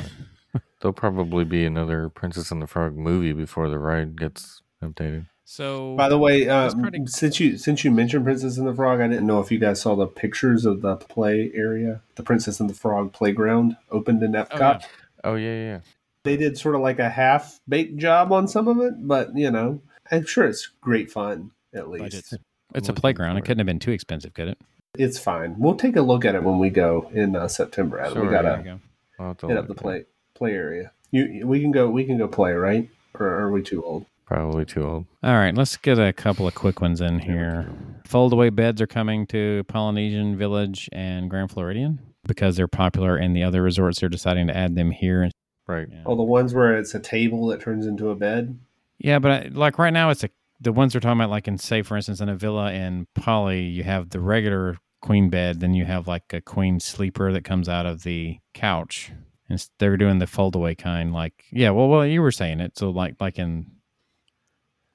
There'll probably be another Princess and the Frog movie before the ride gets updated.
So,
By the way, uh,
pretty-
since you since you mentioned Princess and the Frog, I didn't know if you guys saw the pictures of the play area, the Princess and the Frog playground opened in Epcot.
yeah.
Oh yeah, yeah.
They did sort of like a half baked job on some of it, but you know, I'm sure it's great fun. At least
Budgets. It's a playground. It couldn't have been too expensive, could it?
it's fine. We'll take a look at it when we go in uh, September. Adam. we
Sure,
There
gotta
you go.
I'll have to
hit
look
up the
at it.
play play area. You we can go we can go play right, or are we too old?
Probably too old.
All right, let's get a couple of quick ones in here. Foldaway beds are coming to Polynesian Village and Grand Floridian because they're popular, and the other resorts are deciding to add them here.
Right.
Yeah,
Oh, the ones where it's a table that turns into a bed.
yeah but I, like right now, it's a the ones we're talking about. Like in say, for instance, in a villa in Poly, you have the regular queen bed, then you have like a queen sleeper that comes out of the couch, and they're doing the foldaway kind. Like yeah, well, well, you were saying it, so like like in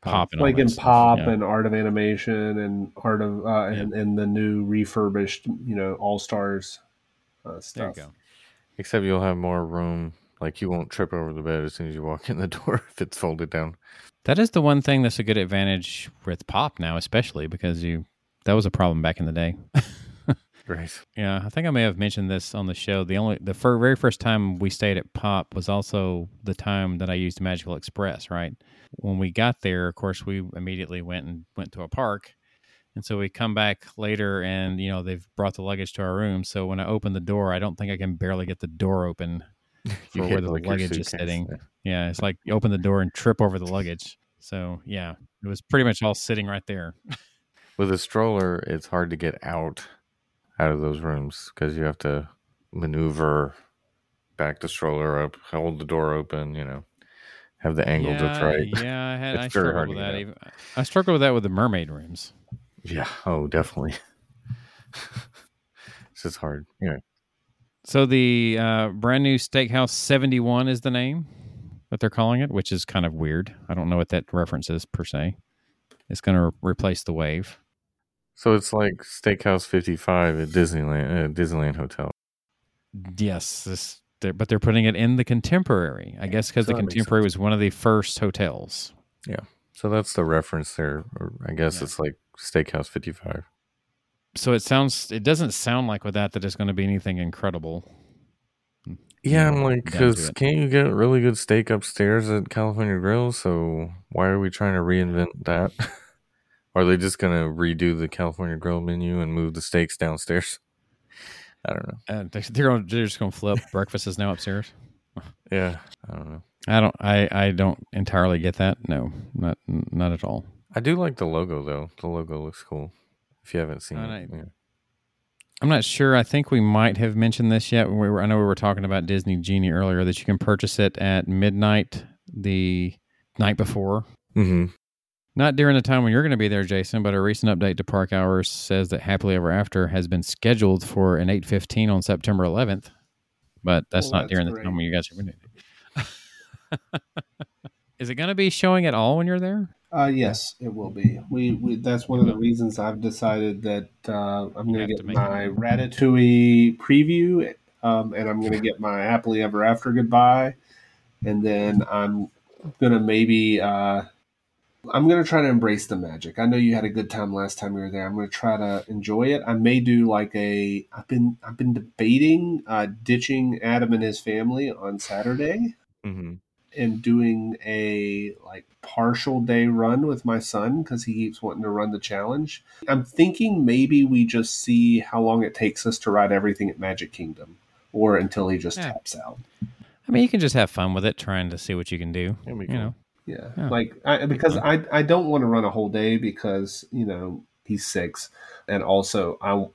pop and all
like in
stuff,
pop
yeah.
and art of animation and art of uh, and, and the new refurbished you know all stars uh,
There you
stuff
go.
Except you'll have more room. Like you won't trip over the bed as soon as you walk in the door if it's folded down.
That is the one thing that's a good advantage with pop now, especially because you that was a problem back in the day.
Right.
Yeah, I think I may have mentioned this on the show. The only the fir- very first time we stayed at Pop was also the time that I used Magical Express. Right when we got there, of course, we immediately went and went to a park, and so we come back later, and you know they've brought the luggage to our room. So when I open the door, I don't think I can barely get the door open for where the
like,
luggage is sitting.
Yeah.
Yeah, it's like you open the door and trip over the luggage. So yeah, it was pretty much all sitting right there.
With a stroller, it's hard to get out out of those rooms because you have to maneuver, back the stroller up, hold the door open. You know, have the angle
yeah,
just right.
Yeah, I had I struggled with that. Even I struggled with that with the mermaid rooms.
Yeah. Oh, definitely. it's just hard. Yeah.
So the uh, brand new Steakhouse 71 is the name that they're calling it, which is kind of weird. I don't know what that reference is per se. It's going to replace the Wave.
So it's like Steakhouse 55 at Disneyland, uh, Disneyland Hotel.
Yes, this, they're, but they're putting it in the Contemporary. I guess because
So
the Contemporary was one of the first hotels. Yeah.
So that's the reference there. I guess
Yeah.
it's like Steakhouse 55.
So it sounds, it doesn't sound like with that that it's going to be anything incredible.
Yeah, I'm like, because can't you get really good steak upstairs at California Grill? So why are we trying to reinvent that? are they just going to redo the California Grill menu and move the steaks downstairs? I don't know.
Uh, they- they're, going, they're just going to flip. Breakfast is now upstairs.
Yeah, I don't know.
I don't, I, I don't entirely get that. No, not, not at all.
I do like the logo though. The logo looks cool. If you haven't seen
Oh,
it, yeah.
I'm not sure. I think we might have mentioned this yet. We were, I know we were talking about Disney Genie earlier that you can purchase it at midnight the night before.
hmm
Not during the time when you're going to be there, Jason, but a recent update to Park Hours says that Happily Ever After has been scheduled for an 8:15 on September 11th. But that's
Well,
not
that's
during the time when you guys are going to. Is it going to be showing at all when you're there?
Uh, yes, it will be. We, we that's one of the reasons I've decided that uh, I'm going
have
to
to
get
make
my Ratatouille preview, um, and I'm going to get my Happily Ever After goodbye, and then I'm going to maybe uh, I'm going to try to embrace the magic. I know you had a good time last time you were there. I'm going to try to enjoy it. I may do like a I've been I've been debating uh, ditching Adam and his family on Saturday
hmm
and doing a like partial day run with my son because he keeps wanting to run the challenge. I'm thinking maybe we just see how long it takes us to ride everything at Magic Kingdom or until he just
Yeah.
taps out.
I mean, you can just have fun with it, trying to see what you can do.
That'd
You
cool.
know,
Yeah.
Yeah.
Like I because I I don't want to run a whole day because, you know, he's 6 and also I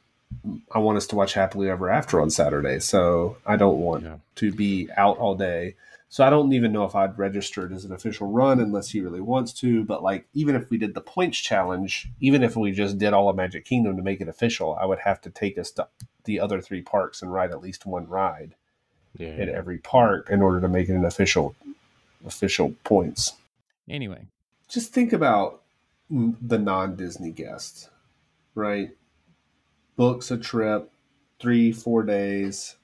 I want us to watch Happily Ever After on Saturday. So I don't want
Yeah.
to be out all day. So I don't even know if I'd register it as an official run unless he really wants to. But like, even if we did the points challenge, even if we just did all of Magic Kingdom to make it official, I would have to take us to the other three parks and ride at least one ride
Yeah.
at every park in order to make it an official official points.
anyway,
Just think about the non-Disney guest, right? books a trip, three, four days.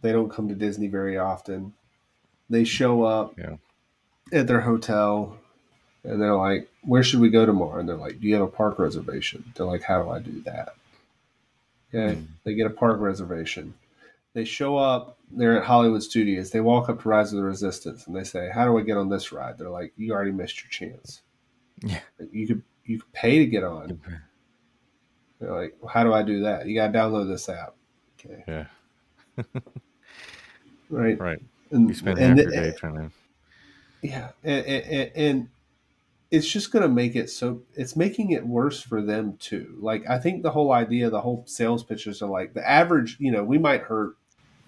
They don't come to Disney very often. They show up
Yeah.
at their hotel and they're like, Where should we go tomorrow? And they're like, Do you have a park reservation? They're like, How do I do that? Okay.
Hmm.
They get a park reservation. They show up, they're at Hollywood Studios. They walk up to Rise of the Resistance and they say, How do I get on this ride? They're like, You already missed your chance.
Yeah.
You could you could pay to get on. They're like, well, How do I do that? You gotta download this app. Okay.
Yeah.
Right.
Right.
And,
You spend
and the-
day trying to.
Yeah, and, and, and it's just going to make it so it's making it worse for them too. Like I think the whole idea, the whole sales pitches are like the average. You know, we might hurt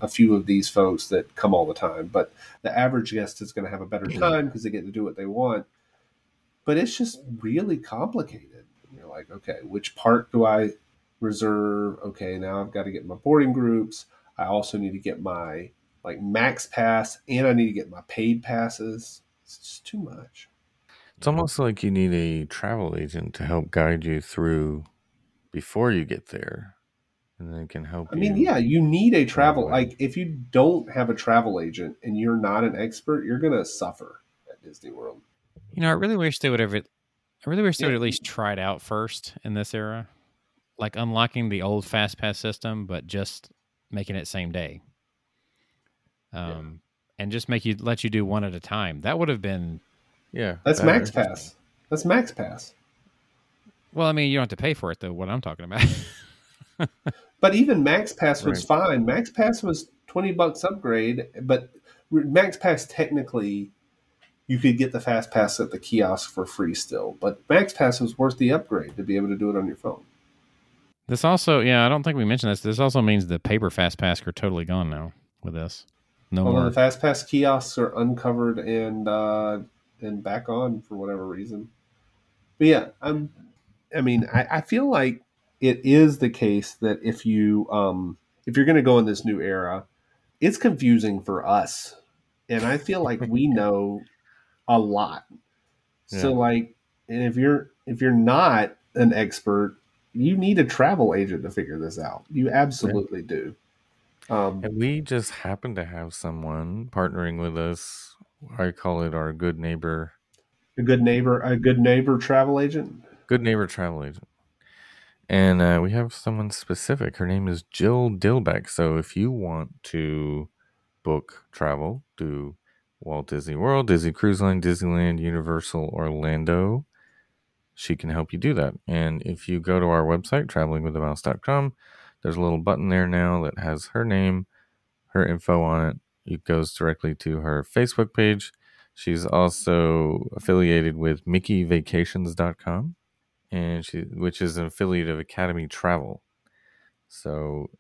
a few of these folks that come all the time, but the average guest is going to have a better mm-hmm. time because they get to do what they want. But it's just really complicated. You're like, okay, which part do I reserve? Okay, now I've got to get my boarding groups. I also need to get my like max pass and I need to get my paid passes. It's just too much.
It's almost like you need a travel agent to help guide you through before you get there, and then can help.
I mean, yeah, you need a travel
way.
like if you don't have a travel agent and you're not an expert, you're gonna suffer at Disney World.
You know, I really wish they would have. I really wish they would at least try it out first in this era, like unlocking the old fast pass system, but just making it same day. Um, and just make you let you do one at a time. That would have been
yeah.
That's
that-
max pass. That's max pass.
well. I mean, you don't have to pay for it though. What I'm talking about.
But even max pass was
Right.
fine. Max pass was twenty bucks upgrade, but max pass technically you could get the fast pass at the kiosk for free still. But max pass was worth the upgrade to be able to do it on your phone.
this also, yeah, I don't think we mentioned this. This also means the paper fast pass are totally gone now with this. No
Although
more.
the fast pass kiosks are uncovered and uh, and back on for whatever reason. But yeah, I'm. I mean, I, I feel like it is the case that if you um, if you're going to go in this new era, it's confusing for us, and I feel like we know a lot. So
Yeah.
like, and if you're if you're not an expert, you need a travel agent to figure this out. You absolutely do. Um,
And we just happen to have someone partnering with us. I call it our good neighbor,
a good neighbor, a good neighbor travel agent.
good neighbor travel agent. And uh, we have someone specific. Her name is Jill Dilbeck. So if you want to book travel to Walt Disney World, Disney Cruise Line, Disneyland, Universal, Orlando, she can help you do that. And if you go to our website, travelingwiththemouse.com, there's a little button there now that has her name, her info on it. It goes directly to her Facebook page. She's also affiliated with MickeyVacations.com, and she, which is an affiliate of Academy Travel. So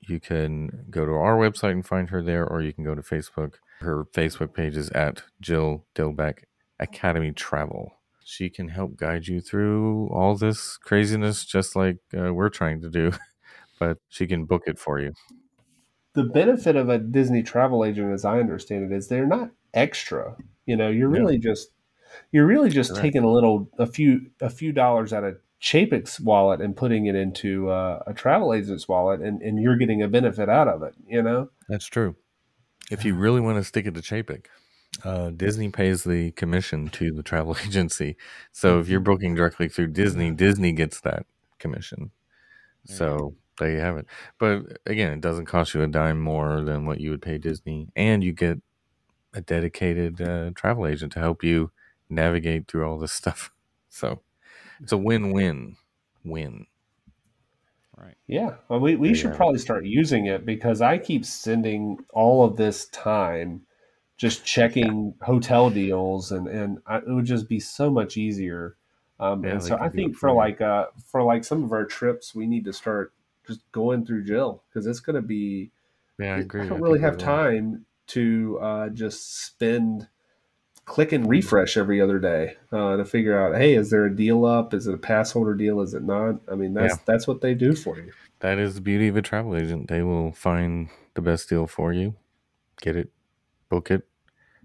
you can go to our website and find her there, or you can go to Facebook. Her Facebook page is at Jill Dilbeck Academy Travel. She can help guide you through all this craziness, just like uh, we're trying to do, but she can book it for you.
the benefit of a Disney travel agent, as I understand it, is they're not extra. You know, you're
Yeah.
really just you're really just
Correct.
taking a little a few a few dollars out of Chapek's wallet and putting it into uh, a travel agent's wallet, and, and you're getting a benefit out of it. You know,
That's true. If you really want to stick it to Chapek, uh, Disney pays the commission to the travel agency. So if you're booking directly through Disney, Disney gets that commission. So there you have it. But again, it doesn't cost you a dime more than what you would pay Disney, and you get a dedicated uh, travel agent to help you navigate through all this stuff. So it's a win-win. Win.
right.
yeah. Well, we we
There
should
have it.
probably start using it because I keep sending all of this time just checking hotel deals, and and I, it would just be so much easier. Um,
Yeah,
and so I think
for
for like uh for like some of our trips, we need to start just going through Jill because it's going to be.
Yeah, I agree.
I don't
I
really have time to uh, just spend click and refresh every other day uh, to figure out, hey, is there a deal up? Is it a pass holder deal? Is it not? I mean, that's
Yeah.
that's what they do for you.
That is the beauty of a travel agent. They will find the best deal for you, get it, book it.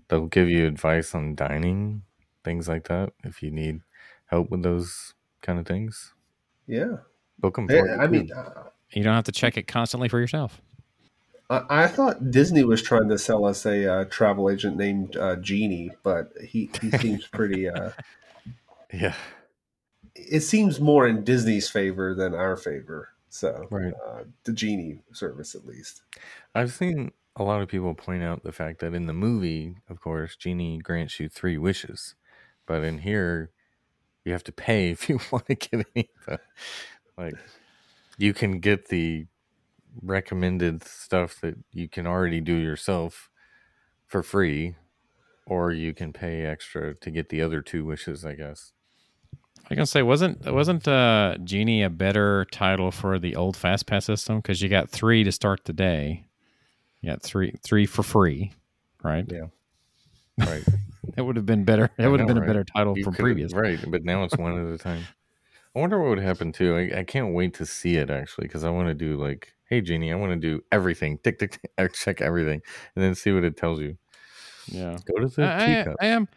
They'll give you advice on dining, things like that, if you need help with those kind of things.
Yeah,
Book them you,
I mean, uh,
You don't have to check it constantly for yourself.
I, I thought Disney was trying to sell us a uh, travel agent named uh, Genie, but he, he seems pretty. Uh,
yeah,
it seems more in Disney's favor than our favor. So,
right.
uh, the Genie service, at least.
I've seen a lot of people point out the fact that in the movie, of course, Genie grants you three wishes, but in here, you have to pay if you want to get any. of the- Like, you can get the recommended stuff that you can already do yourself for free, or you can pay extra to get the other two wishes. I guess.
I can say wasn't wasn't uh, Genie a better title for the old Fast Pass system because you got three to start the day. You got three three for free, right?
Yeah. Right.
It would have been better.
I
would have been a better title
You
from previous.
right? But now it's one at a time. I wonder what would happen too. I, I can't wait to see it actually because I want to do like, hey Genie, I want to do everything. Tick tick tick. Check everything and then see what it tells you.
Yeah.
Go to the
I, I,
teacup.
I am.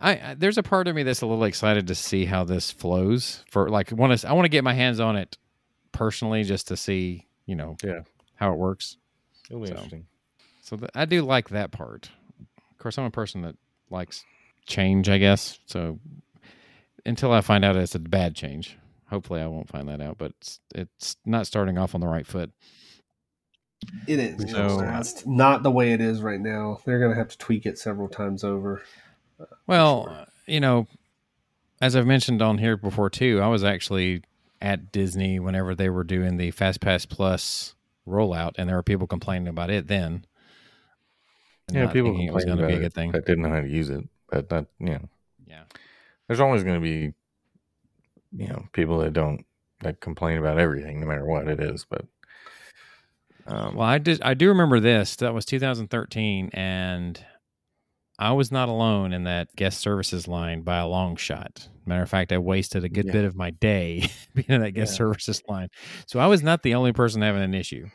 I, I there's a part of me that's a little excited to see how this flows. For like, want to I want to get my hands on it personally just to see, you know,
Yeah.
how it works.
It'll be
so.
interesting.
So th- I do like that part. Of course, I'm a person that likes change, I guess. So until I find out it's a bad change, hopefully I won't find that out. But it's, it's not starting off on the right foot.
It is.
So-
it's not the way it is right now. They're going to have to tweak it several times over.
Well,
sure.
uh, you know, as I've mentioned on here before too, I was actually at Disney whenever they were doing the Fast Pass Plus rollout, and there were people complaining about it then.
Yeah, people
thinking it was going to
about
be a
it,
good thing.
but didn't know how to use it. But that, you know,
Yeah.
There's always going to be, you know, people that don't that complain about everything, no matter what it is. But um,
Well, I did. I do remember this. That was 2013, and I was not alone in that guest services line by a long shot. Matter of fact, I wasted a good
Yeah.
bit of my day being in that guest
Yeah.
services line. So I was not the only person having an issue.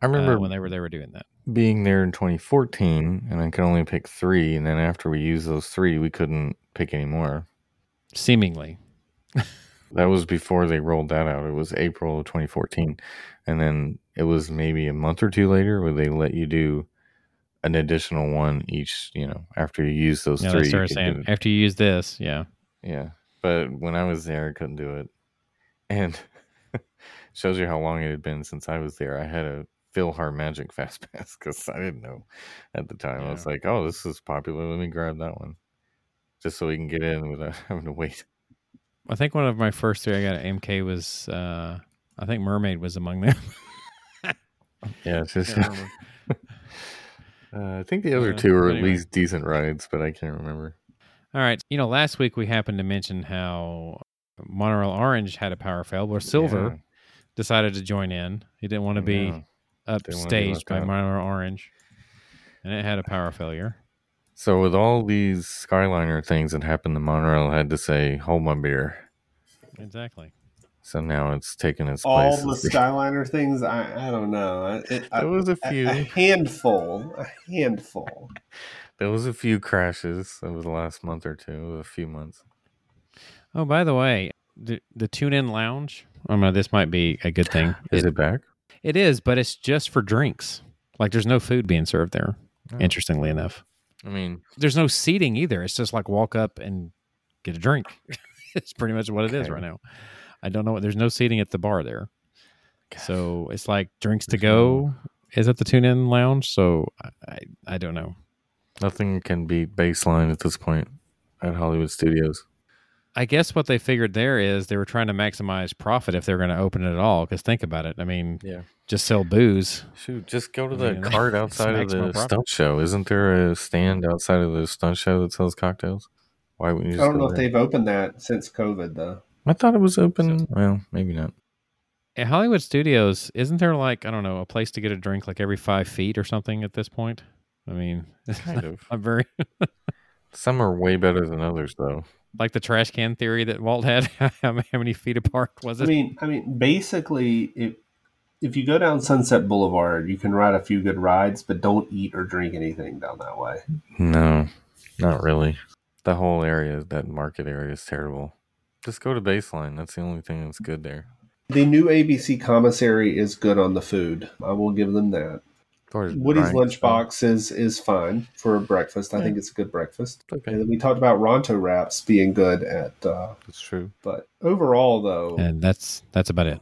I remember
uh, when they were they were doing that.
being there in 2014 and I could only pick three. And then after we used those three, we couldn't pick any more.
Seemingly,
That was before they rolled that out. It was April of 2014. And then it was maybe a month or two later where they let you do an additional one each, you know, after you use those
know,
three.
they
you
saying after you use this, yeah,
yeah. But when I was there, I couldn't do it. And shows you how long it had been since I was there. I had a PhilharMagic Fast Pass because I didn't know at the time. I was like, oh, this is popular. Let me grab that one just so we can get in without having to wait.
I think one of my first three I got at MK was uh, I think Mermaid was among them.
Yeah, it's just.
Can't
uh, I think the other
Yeah,
two were
but
at least decent rides, but I can't remember.
All right, you know, last week we happened to mention how Monorail Orange had a power fail, where Silver decided to join in. He didn't want to be
Yeah.
upstaged by
out.
Monorail Orange, and it had a power failure.
So with all these Skyliner things that happened, the monorail had to say, "Hold my beer."
Exactly.
So now it's taken its
All
place.
the Skyliner things, I, I don't know. It, I,
there was a
a,
few.
a handful. A handful.
There was a few crashes over the last month or two, a few months.
Oh, by the way, the the tune in lounge. Oh I mean, this might be a good thing.
Is
It-
it back?
it is, but it's just for drinks. Like, there's no food being served there.
Oh.
Interestingly enough,
I mean,
there's no seating either. It's just like walk up and get a drink. it's pretty much what it is
Okay.
right now. I don't know. There's no seating at the bar there, so it's like drinks to go is at the tune in lounge. So I, I I don't know.
nothing can beat baseline at this point at Hollywood Studios.
I guess what they figured there is they were trying to maximize profit if they're going to open it at all. Because think about it. I mean,
Yeah.
just sell booze.
Shoot, just go to
I
the
mean,
cart outside of the
profit.
stunt show. Isn't there a stand outside of the stunt show that sells cocktails? Why wouldn't you
I don't
go
know if they've opened that since COVID, though.
I thought it was open. well, maybe not.
At Hollywood Studios, isn't there like I don't know a place to get a drink like every five feet or something at this point? I mean,
Kind of.
I'm very
Some are way better than others, though.
Like the trash can theory that Walt had. how many feet apart was it?
I
it?
mean, I mean, basically, if if you go down Sunset Boulevard, you can ride a few good rides, but don't eat or drink anything down that way.
No, not really. The whole area, that market area, is terrible. Just go to baseline. That's the only thing that's good there.
The new ABC commissary is good on the food. I will give them that.
As
Woody's
drinks,
lunchbox is is fine for a breakfast. I
Yeah.
think it's a good breakfast.
Okay.
And then we talked about Ronto wraps being good at, uh,
That's true.
but overall though,
And that's that's about it.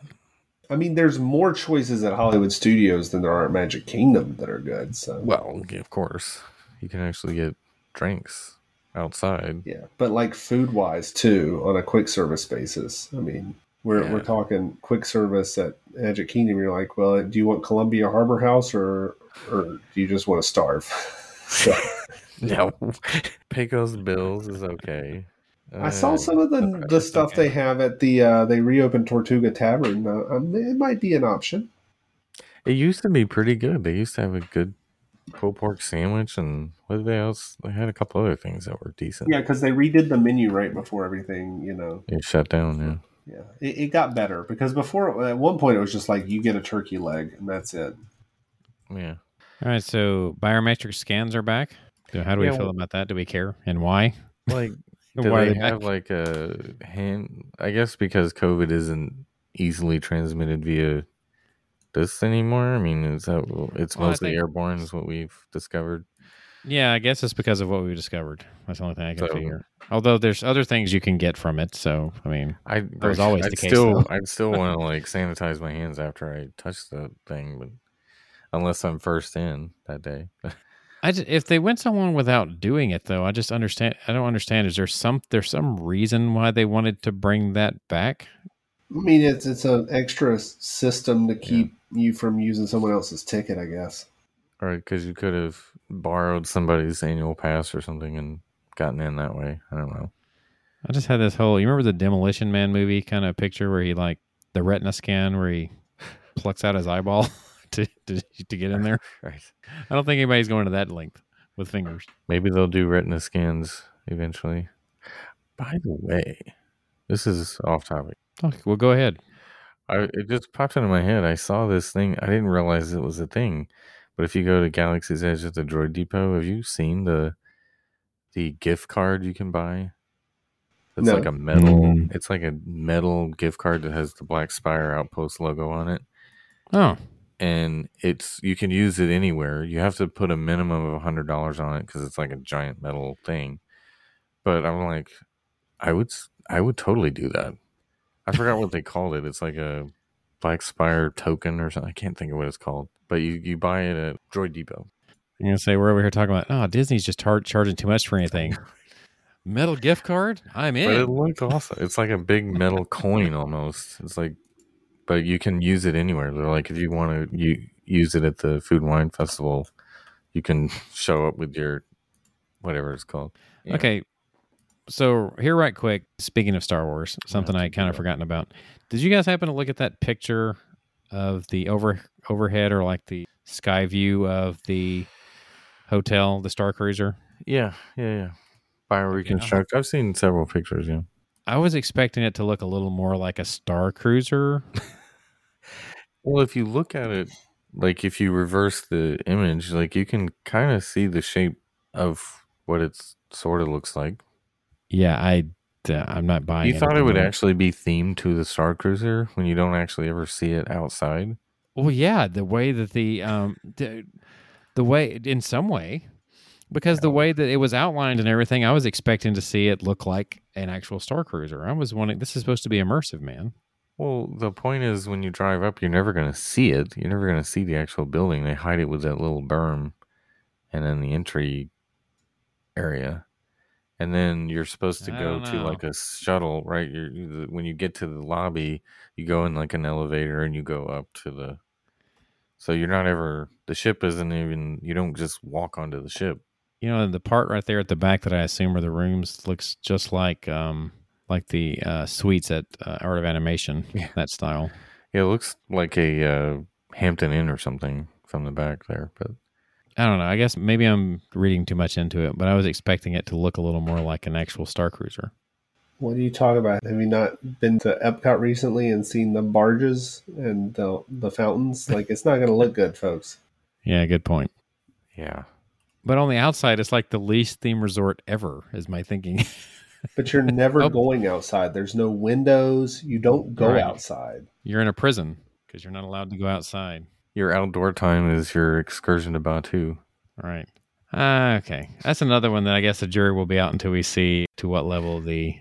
I mean, there's more choices at Hollywood Studios than there are at Magic Kingdom that are good. So
Well, of course, you can actually get drinks outside.
yeah, but like food wise too, on a quick service basis. I mean, we're
Yeah.
we're talking quick service at Magic Kingdom. You're like, well, do you want Columbia Harbor House or or do you just want to starve? so,
No, Pecos Bills is okay.
I saw
Uh,
some of the
okay,
the stuff
okay.
they have at the uh, they reopened Tortuga Tavern. Uh, um, it might be an option.
It used to be pretty good. They used to have a good pulled pork sandwich, and what did they else? They had a couple other things that were decent.
Yeah, because they redid the menu right before everything. You know,
They shut down. Yeah.
yeah, it, it got better because before at one point it was just like you get a turkey leg and that's it.
Yeah.
All right, so biometric scans are back. So how do we
Yeah,
feel
well-
about that? Do we care, and why?
Like, do
Why
they
they
have
back?
like a hand? I guess because COVID isn't easily transmitted via this anymore. I mean, is that it's
Well,
mostly
think-
airborne, is what we've discovered.
Yeah, I guess it's because of what we discovered. That's the only thing I can
So-
figure. Although there's other things you can get from it, so I mean,
I
was always
I'd
the case,
Still,
though.
I'd still want to like sanitize my hands after I touch the thing, but unless I'm first in that day.
I just, if they went so long without doing it, though, I just understand. I don't understand. Is there some there's some reason why they wanted to bring that back?
I mean, it's it's an extra system to keep you from using someone else's ticket, I guess.
or because you could have borrowed somebody's annual pass or something and gotten in that way. I don't know.
I just had this whole. You remember the Demolition Man movie kind of picture where he like the retina scan where he plucks out his eyeball to to, to get in there.
Right.
I don't think anybody's going to that length with fingers.
Maybe they'll do retina scans eventually. By the way, this is off topic.
Okay, well, go ahead.
I it just popped into my head. I saw this thing. I didn't realize it was a thing. But if you go to Galaxy's Edge at the Droid Depot, have you seen the the gift card you can buy? It's
No.
like a metal.
Mm.
It's like a metal gift card that has the Black Spire Outpost logo on it,
Oh,
and it's you can use it anywhere. You have to put a minimum of a hundred dollars on it because it's like a giant metal thing. But I'm like, I would I would totally do that. I forgot what they called it. It's like a Black Spire token or something. I can't think of what it's called. But you, you buy it at Droid Depot.
you're gonna say we're over here talking about oh Disney's just tar- charging too much for anything. Metal gift card? I'm
But it looks awesome. It's like a big metal coin almost. It's like, but you can use it anywhere. They're like, if you want to you, use it at the Food and Wine Festival, you can show up with your whatever it's called. Yeah.
Okay. So here, right quick. Speaking of Star Wars, something I kind of forgotten about. Did you guys happen to look at that picture of the over overhead or like the sky view of the hotel, the Star Cruiser?
Yeah, yeah, yeah. Bio reconstruct. I've seen several pictures. Yeah.
I was expecting it to look a little more like a Star Cruiser.
Well, if you look at it, like if you reverse the image, like you can kind of see the shape of what it sort of looks like.
Yeah, I, uh, I'm not buying. It.
You
thought
it would actually be themed to the Star Cruiser when you don't actually ever see it outside.
Well, yeah, the way that the um the, the way in some way because the way that it was outlined and everything, I was expecting to see it look like an actual Star Cruiser. I was wanting this is supposed to be immersive, man.
Well, the point is when you drive up, you're never going to see it. You're never going to see the actual building. They hide it with that little berm and then the entry area. And then you're supposed to
I
go to like a shuttle, right? You're, when you get to the lobby, you go in like an elevator and you go up to the. So you're not ever the ship isn't even you don't just walk onto the ship.
You know, the part right there at the back that I assume are the rooms looks just like um like the uh, suites at uh, Art of Animation,
Yeah.
that style.
Yeah, it looks like a uh, Hampton Inn or something from the back there, but
I don't know. I guess maybe I'm reading too much into it, but I was expecting it to look a little more like an actual Star Cruiser.
What are you talking about? Have you not been to Epcot recently and seen the barges and the the fountains? Like it's not going to look good, folks.
Yeah, good point.
yeah.
But on the outside, it's like the least theme resort ever, is my thinking.
but you're never
Oh.
going outside. There's no windows. You don't go
Right.
outside.
You're in a prison because you're not allowed to go outside.
Your outdoor time is your excursion to Batuu.
Right. Ah, okay. That's another one that I guess the jury will be out until we see to what level the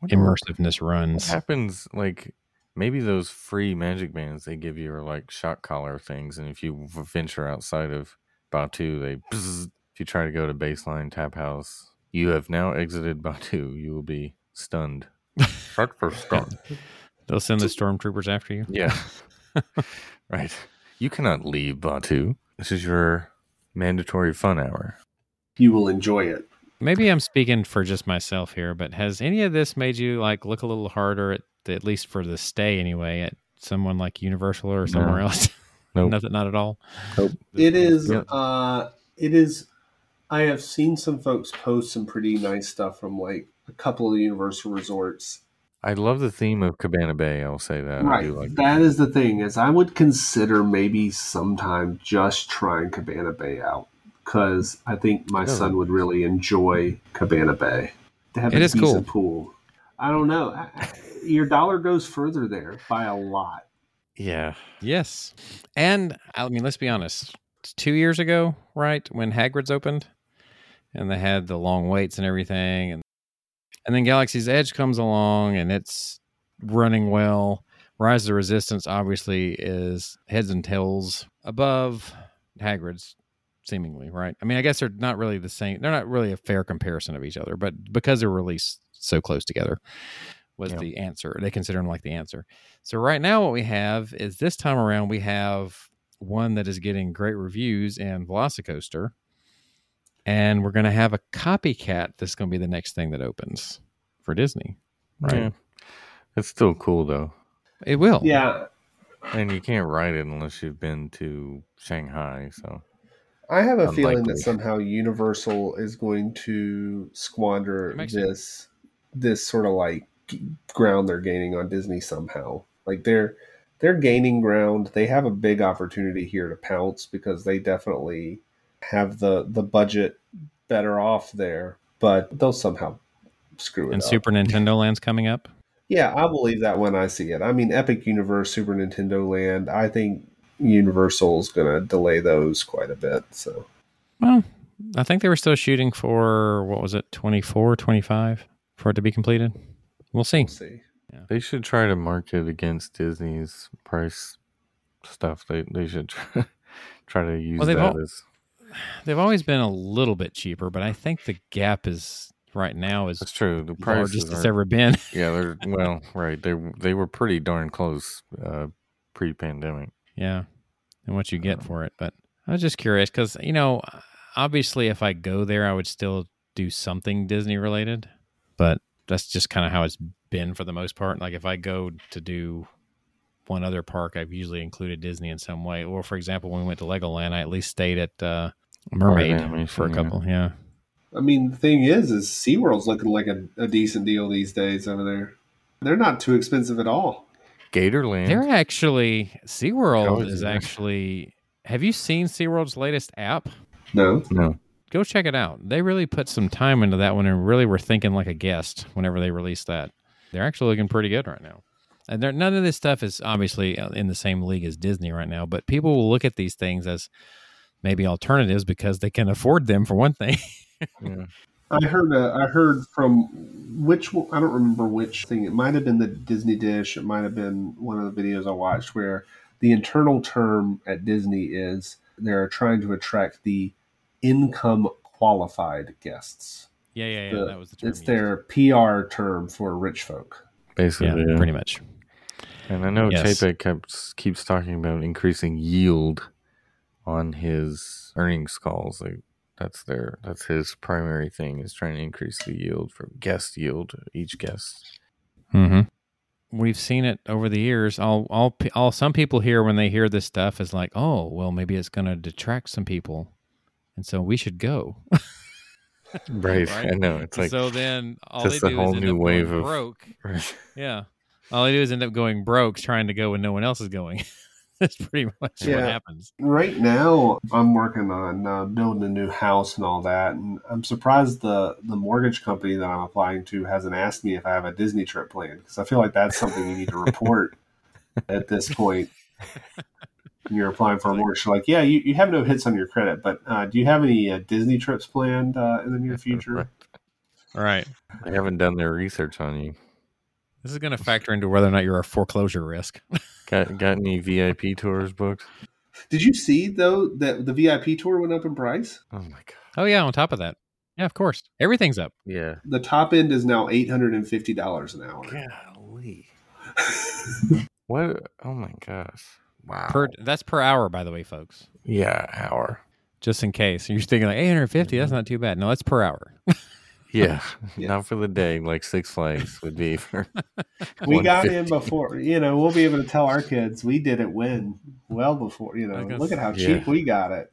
what
immersiveness runs.
happens like maybe those free magic bands they give you are like shock collar things, and if you venture outside of Batuu, they bzz, if you try to go to baseline tap house, you have now exited Batuu. You will be stunned. Shut for stun.
They'll send the stormtroopers after you.
Yeah. right. You cannot leave Batuu. This is your mandatory fun hour.
You will enjoy it.
Maybe I'm speaking for just myself here, but has any of this made you like look a little harder at at least for the stay anyway at someone like Universal or somewhere
No.
else?
Nope.
Nothing, not at all. Nope.
It is.
Yeah.
Uh, it is. I have seen some folks post some pretty nice stuff from like a couple of the Universal resorts.
I love the theme of Cabana Bay. I'll say that. I
right.
do like
that is the thing is I would consider maybe sometime just trying Cabana Bay out because I think my
Yeah.
son would really enjoy Cabana Bay. To have
It
a
is
decent pool. I don't know. I- I- Your dollar goes further there by a lot.
Yeah.
Yes. And I mean, let's be honest. Two years ago, right, when Hagrid's opened, and they had the long waits and everything, and and then Galaxy's Edge comes along, and it's running well. Rise of the Resistance obviously is heads and tails above Hagrid's, seemingly, right? I mean, I guess they're not really the same. They're not really a fair comparison of each other, but because they're released so close together, was
Yeah.
the answer. They consider them like the answer. So right now, what we have is this time around we have one that is getting great reviews in Velocicoaster, and we're going to have a copycat. That's going to be the next thing that opens for Disney. Right?
Yeah. It's still cool though.
It will.
Yeah,
And you can't ride it unless you've been to Shanghai. So
I have a feeling that somehow Universal is going to squander
Mexico.
this this sort of like ground they're gaining on Disney somehow. Like they're they're gaining ground. They have a big opportunity here to pounce because they definitely have the the budget better off there, but they'll somehow screw it
And
up.
Super Nintendo Land's coming up.
Yeah, I believe that when I see it. I mean, Epic Universe, Super Nintendo Land. I think Universal's going to delay those quite a bit. So
Well, I think they were still shooting for what was it, 24, 25 for it to be completed. We'll see.
we'll see.
they should try to market against Disney's price stuff. They they should try, try to use
Well,
that
al-
as
They've always been a little bit cheaper, but I think the gap is right now is
that's true. The
largest it's ever been.
yeah. They're well right. They they were pretty darn close uh, pre-pandemic.
Yeah, and what you get for it. But I was just curious because you know, obviously, if I go there, I would still do something Disney related. But that's just kind of how it's been for the most part. Like if I go to do one other park, I've usually included Disney in some way. Or for example, when we went to Legoland, I at least stayed at uh, Mermaid
animation,
for a couple. Yeah.
I mean, the thing is, is SeaWorld's looking like a, a decent deal these days over there. They're not too expensive at all.
Gatorland.
They're actually SeaWorld
Always
is
there.
actually. Have you seen SeaWorld's latest app?
No,
no.
go check it out. They really put some time into that one and really were thinking like a guest whenever they released that. They're actually looking pretty good right now. And none of this stuff is obviously uh, in the same league as Disney right now, but people will look at these things as maybe alternatives because they can afford them for one thing.
Yeah.
I heard. Uh, I heard from which I don't remember which thing. It might have been the Disney Dish. It might have been one of the videos I watched where the internal term at Disney is they're trying to attract the income qualified guests.
yeah, yeah, yeah.
The-
that was the term.
it's their PR term for rich folk.
Basically,
yeah,
yeah.
pretty much.
And I know
Yes.
Chapek keeps keeps talking about increasing yield on his earnings calls. Like that's their that's his primary thing is trying to increase the yield from guest yield each guest.
Mm-hmm. We've seen it over the years. All, all, all. Some people here, when they hear this stuff, is like, "Oh, well, maybe it's going to detract some people, and so we should go."
Right.
Right?
I know. It's like
so then all
just
they
a
do
whole
is end
new
up
wave
going
of-
broke. Yeah, all they do is end up going broke, trying to go when no one else is going. That's pretty much what happens.
Right now, I'm working on uh, building a new house and all that, and I'm surprised the the mortgage company that I'm applying to hasn't asked me if I have a Disney trip planned because I feel like that's something you need to report at this point. When you're applying for a mortgage, You're like, yeah, you, you have no hits on your credit, but uh, do you have any uh, Disney trips planned uh, in the near future?
Right.
All right.
They haven't done their research on you.
This is going to factor into whether or not you're a foreclosure risk.
Got got any VIP tours booked?
Did you see though that the VIP tour went up in price?
Oh my god.
Oh yeah, on top of that. Yeah, of course. Everything's up.
Yeah.
The top end is now eight hundred and fifty dollars an hour.
Golly. What? Oh my gosh. Wow.
Per that's per hour by the way, folks.
yeah, hour.
Just in case. You're thinking like 850, that's mm-hmm. not too bad. No, that's per hour.
Yeah,
Yeah.
not for the day. Like Six Flags would be for.
we got in before you know we'll be able to tell our kids we did it when well before you know
guess-
look at how
Yeah.
cheap we got it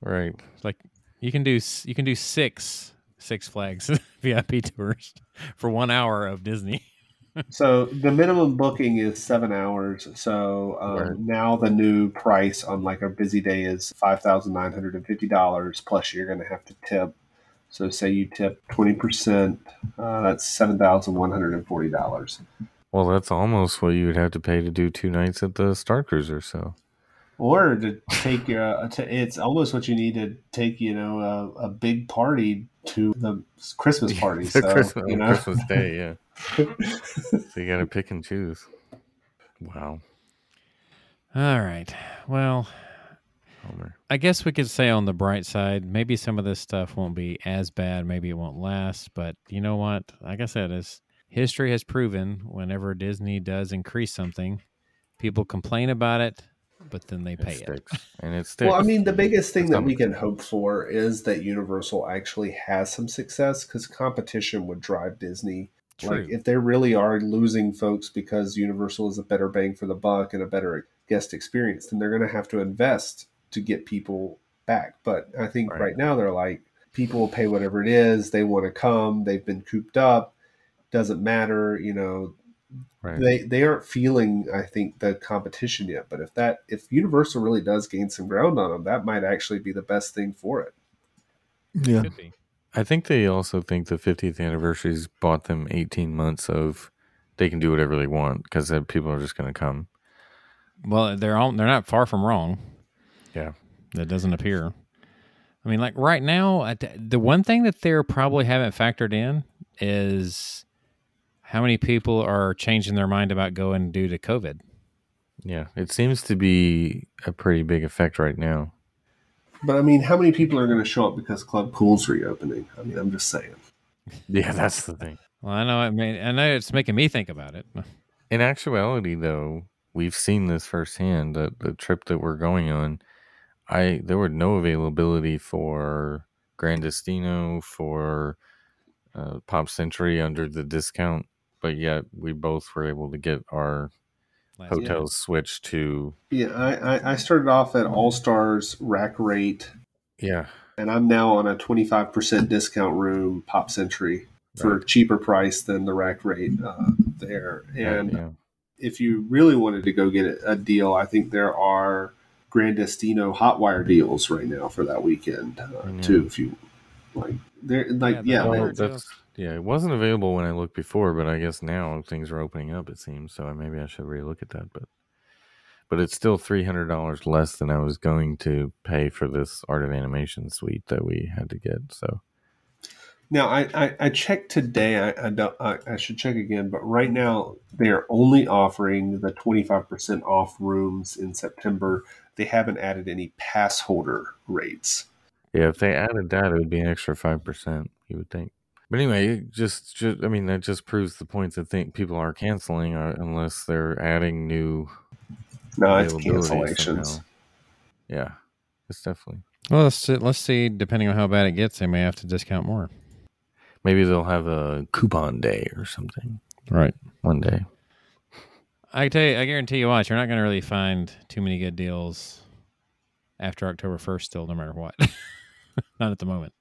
Right.
like you can do you can do 6 Six Flags VIP tours for 1 hour of Disney.
so the minimum booking is seven hours so um,
Right.
now the new price on like a busy day is $5950 plus you're going to have to tip so say you tip 20% uh, that's $7140
Well, that's almost what you would have to pay to do two nights at the Star Cruiser. So.
or to take your uh, to, it's almost what you need to take you know a, a big party to the christmas party
The
so
Christmas,
you know
Christmas Day, yeah. so you got to pick and choose. Wow,
All right. Well,
Homer.
I guess we could say on the bright side, maybe some of this stuff won't be as bad. Maybe it won't last. But you know what? Like I said, as history has proven, whenever Disney does increase something, people complain about it, but then they pay it.
sticks, and it sticks.
Well, I mean, the biggest thing that we can hope for is that Universal actually has some success because competition would drive Disney.
True.
Like, if they really are losing folks because Universal is a better bang for the buck and a better guest experience, then they're going to have to invest to get people back. But I think
Right.
right, now they're like, people will pay whatever it is. They want to come. They've been cooped up. Doesn't matter. You know,
right.
they they aren't feeling i think the competition yet but if that if universal really does gain some ground on them that might actually be the best thing for it
Yeah.
I think they also think the 50th anniversary's bought them 18 months of they can do whatever they want because people are just going to come.
Well, they're all they're not far from wrong.
Yeah.
That doesn't appear. I mean, like right now, the one thing that they're probably haven't factored in is how many people are changing their mind about going due to COVID.
Yeah, it seems to be a pretty big effect right now.
but i mean how many people are going to show up because club cool's reopening i mean i'm just saying
Yeah, that's the thing.
Well, I know. I mean, I know it's making me think about it.
In actuality, though, we've seen this firsthand. The the trip that we're going on, I there were no availability for Gran Destino for uh, Pop Century under the discount, but yet we both were able to get our
Last
hotels switched to
yeah i i, I started off at all stars rack rate.
Yeah.
And i'm now on a 25% discount room pop century for a
Right.
cheaper price than the rack rate uh, there. And
yeah.
if you really wanted to go get a deal, I think there are Gran Destino Hotwire deals right now for that weekend uh,
Yeah.
too. If you like, they're like,
Yeah,
yeah,
Well,
they-
Hotwire deal.
that's yeah. It wasn't available when I looked before, but I guess now things are opening up. It seems so. Maybe I should relook at that. But but it's still three hundred dollars less than I was going to pay for this Art of Animation suite that we had to get. So
now I, I, I checked today. I, I don't. I, I should check again, but right now they are only offering the twenty five percent off rooms in September. They haven't added any pass holder rates.
yeah, if they added that, it would be an extra five percent. You would think. But anyway, it just, just I mean, that just proves the point that think people are canceling uh, unless they're adding new
No, it's cancellations.
somehow. Yeah, it's definitely.
Well, let's see, let's see. Depending on how bad it gets, they may have to discount more.
Maybe they'll have a coupon day or something
Right.
one day.
I tell you, I guarantee you, watch. You're not going to really find too many good deals after October first. Still, no matter what. not at the moment.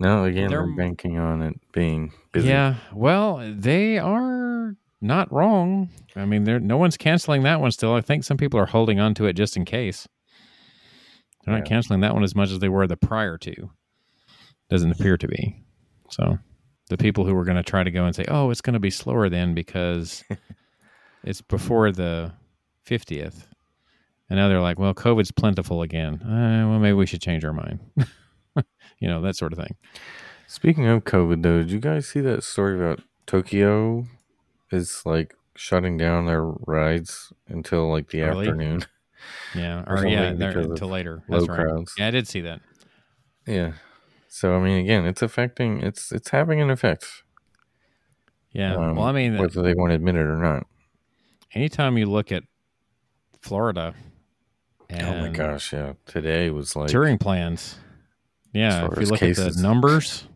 No, again,
They're-
they're banking on it being busy.
Yeah. Well, they are not wrong. I mean, there no one's canceling that one still. I think some people are holding on to it just in case. They're not
Yeah.
canceling that one as much as they were the prior two. Doesn't appear to be. So the people who were going to try to go and say, "Oh, it's going to be slower then because it's before the 50th." And now they're like, "Well, COVID's plentiful again. Uh, well, maybe we should change our mind." you know, that sort of thing.
Speaking of COVID, though, did you guys see that story about Tokyo is like shutting down their rides until like the
Early?
afternoon?
Yeah,
Or
or yeah,
something
they're
because of
until later.
low
right.
crowds.
Yeah, I did see that.
Yeah. So I mean, again, it's affecting. It's it's having an effect.
Yeah.
um,
well, I mean,
whether they want to admit it or not.
anytime you look at Florida,
oh my gosh, yeah. Today was like
touring plans. Yeah, if you look at the numbers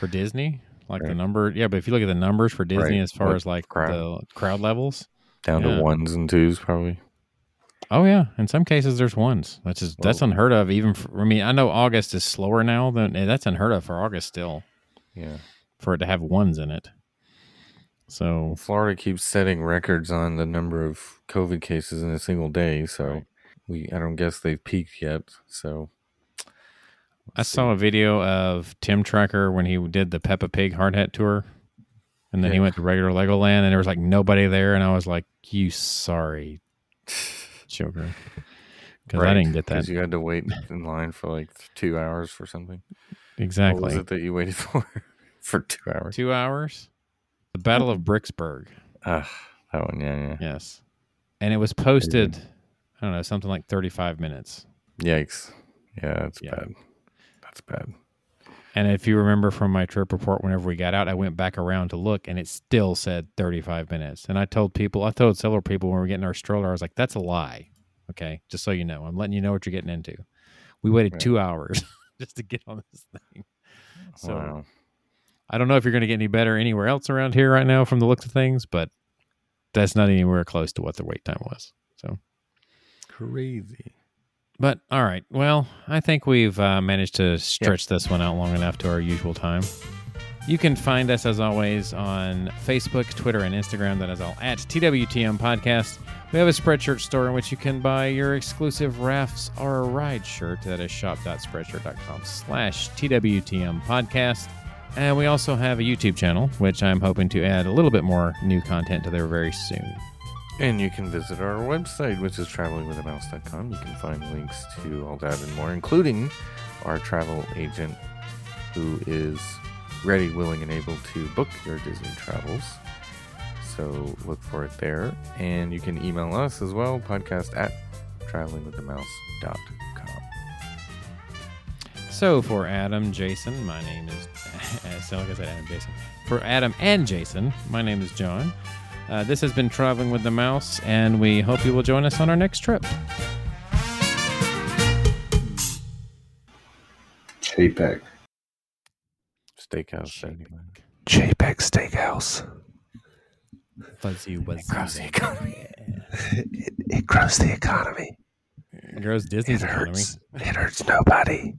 for Disney, like the
Right.
number, yeah, but if you look at the numbers for Disney
Right.
as far
What
as like
crowd?
the crowd levels,
down
yeah.
to ones and twos, probably.
Oh yeah, in some cases there's ones. That's just that's unheard of. Even for, I mean, I know August is slower now than eh, that's unheard of for August still
Yeah.
for it to have ones in it. So
Florida keeps setting records on the number of COVID cases in a single day. So
Right.
we, I don't guess they've peaked yet. So
I saw a video of Tim Tracker when he did the Peppa Pig hard hat tour. And then he went to regular Legoland and there was like nobody there. And I was like, you sorry children. Because I didn't get that.
Because you had to wait in line for like two hours for something. Exactly. What was it that you waited for? for two hours.
Two hours. The Battle of Bricksburg.
Ah, that one. Yeah, yeah.
Yes. And it was posted, I don't know, something like 35 minutes.
Yikes. Yeah, that's
Yeah.
bad. That's bad.
And if you remember from my trip report, whenever we got out, I went back around to look and it still said 35 minutes. And I told people, I told several people when we were getting our stroller, I was like, that's a lie. Okay. Just so you know, I'm letting you know what you're getting into. We waited
Right.
two hours just to get on this thing. So
wow.
I don't know if you're going to get any better anywhere else around here right now from the looks of things, but that's not anywhere close to what the wait time was. So,
Crazy.
But all right. Well, I think we've uh, managed to stretch this one out long enough to our usual time. You can find us as always on Facebook, Twitter, and Instagram. That is all at TWTM Podcast. We have a Spreadshirt store in which you can buy your exclusive Rafts or a Ride shirt. That is shop.spreadshirt.com slash TWTM Podcast. And we also have a YouTube channel, which I'm hoping to add a little bit more new content to there very soon.
And you can visit our website, which is travelingwithamouse.com. You can find links to all that and more, including our travel agent who is ready, willing, and able to book your Disney travels. So look for it there. And you can email us as well, podcast at travelingwithamouse.com.
So for Adam, Jason, my name is. so like I said, Adam, Jason. For Adam and Jason, my name is John. Uh, this has been Traveling with the Mouse, and we hope you will join us on our next trip.
JPEG.
Steakhouse. anyway.
JPEG Steakhouse.
Fuzzy was
economy.
It, it grows the economy.
It grows Disney's
it
economy.
hurts. It hurts nobody.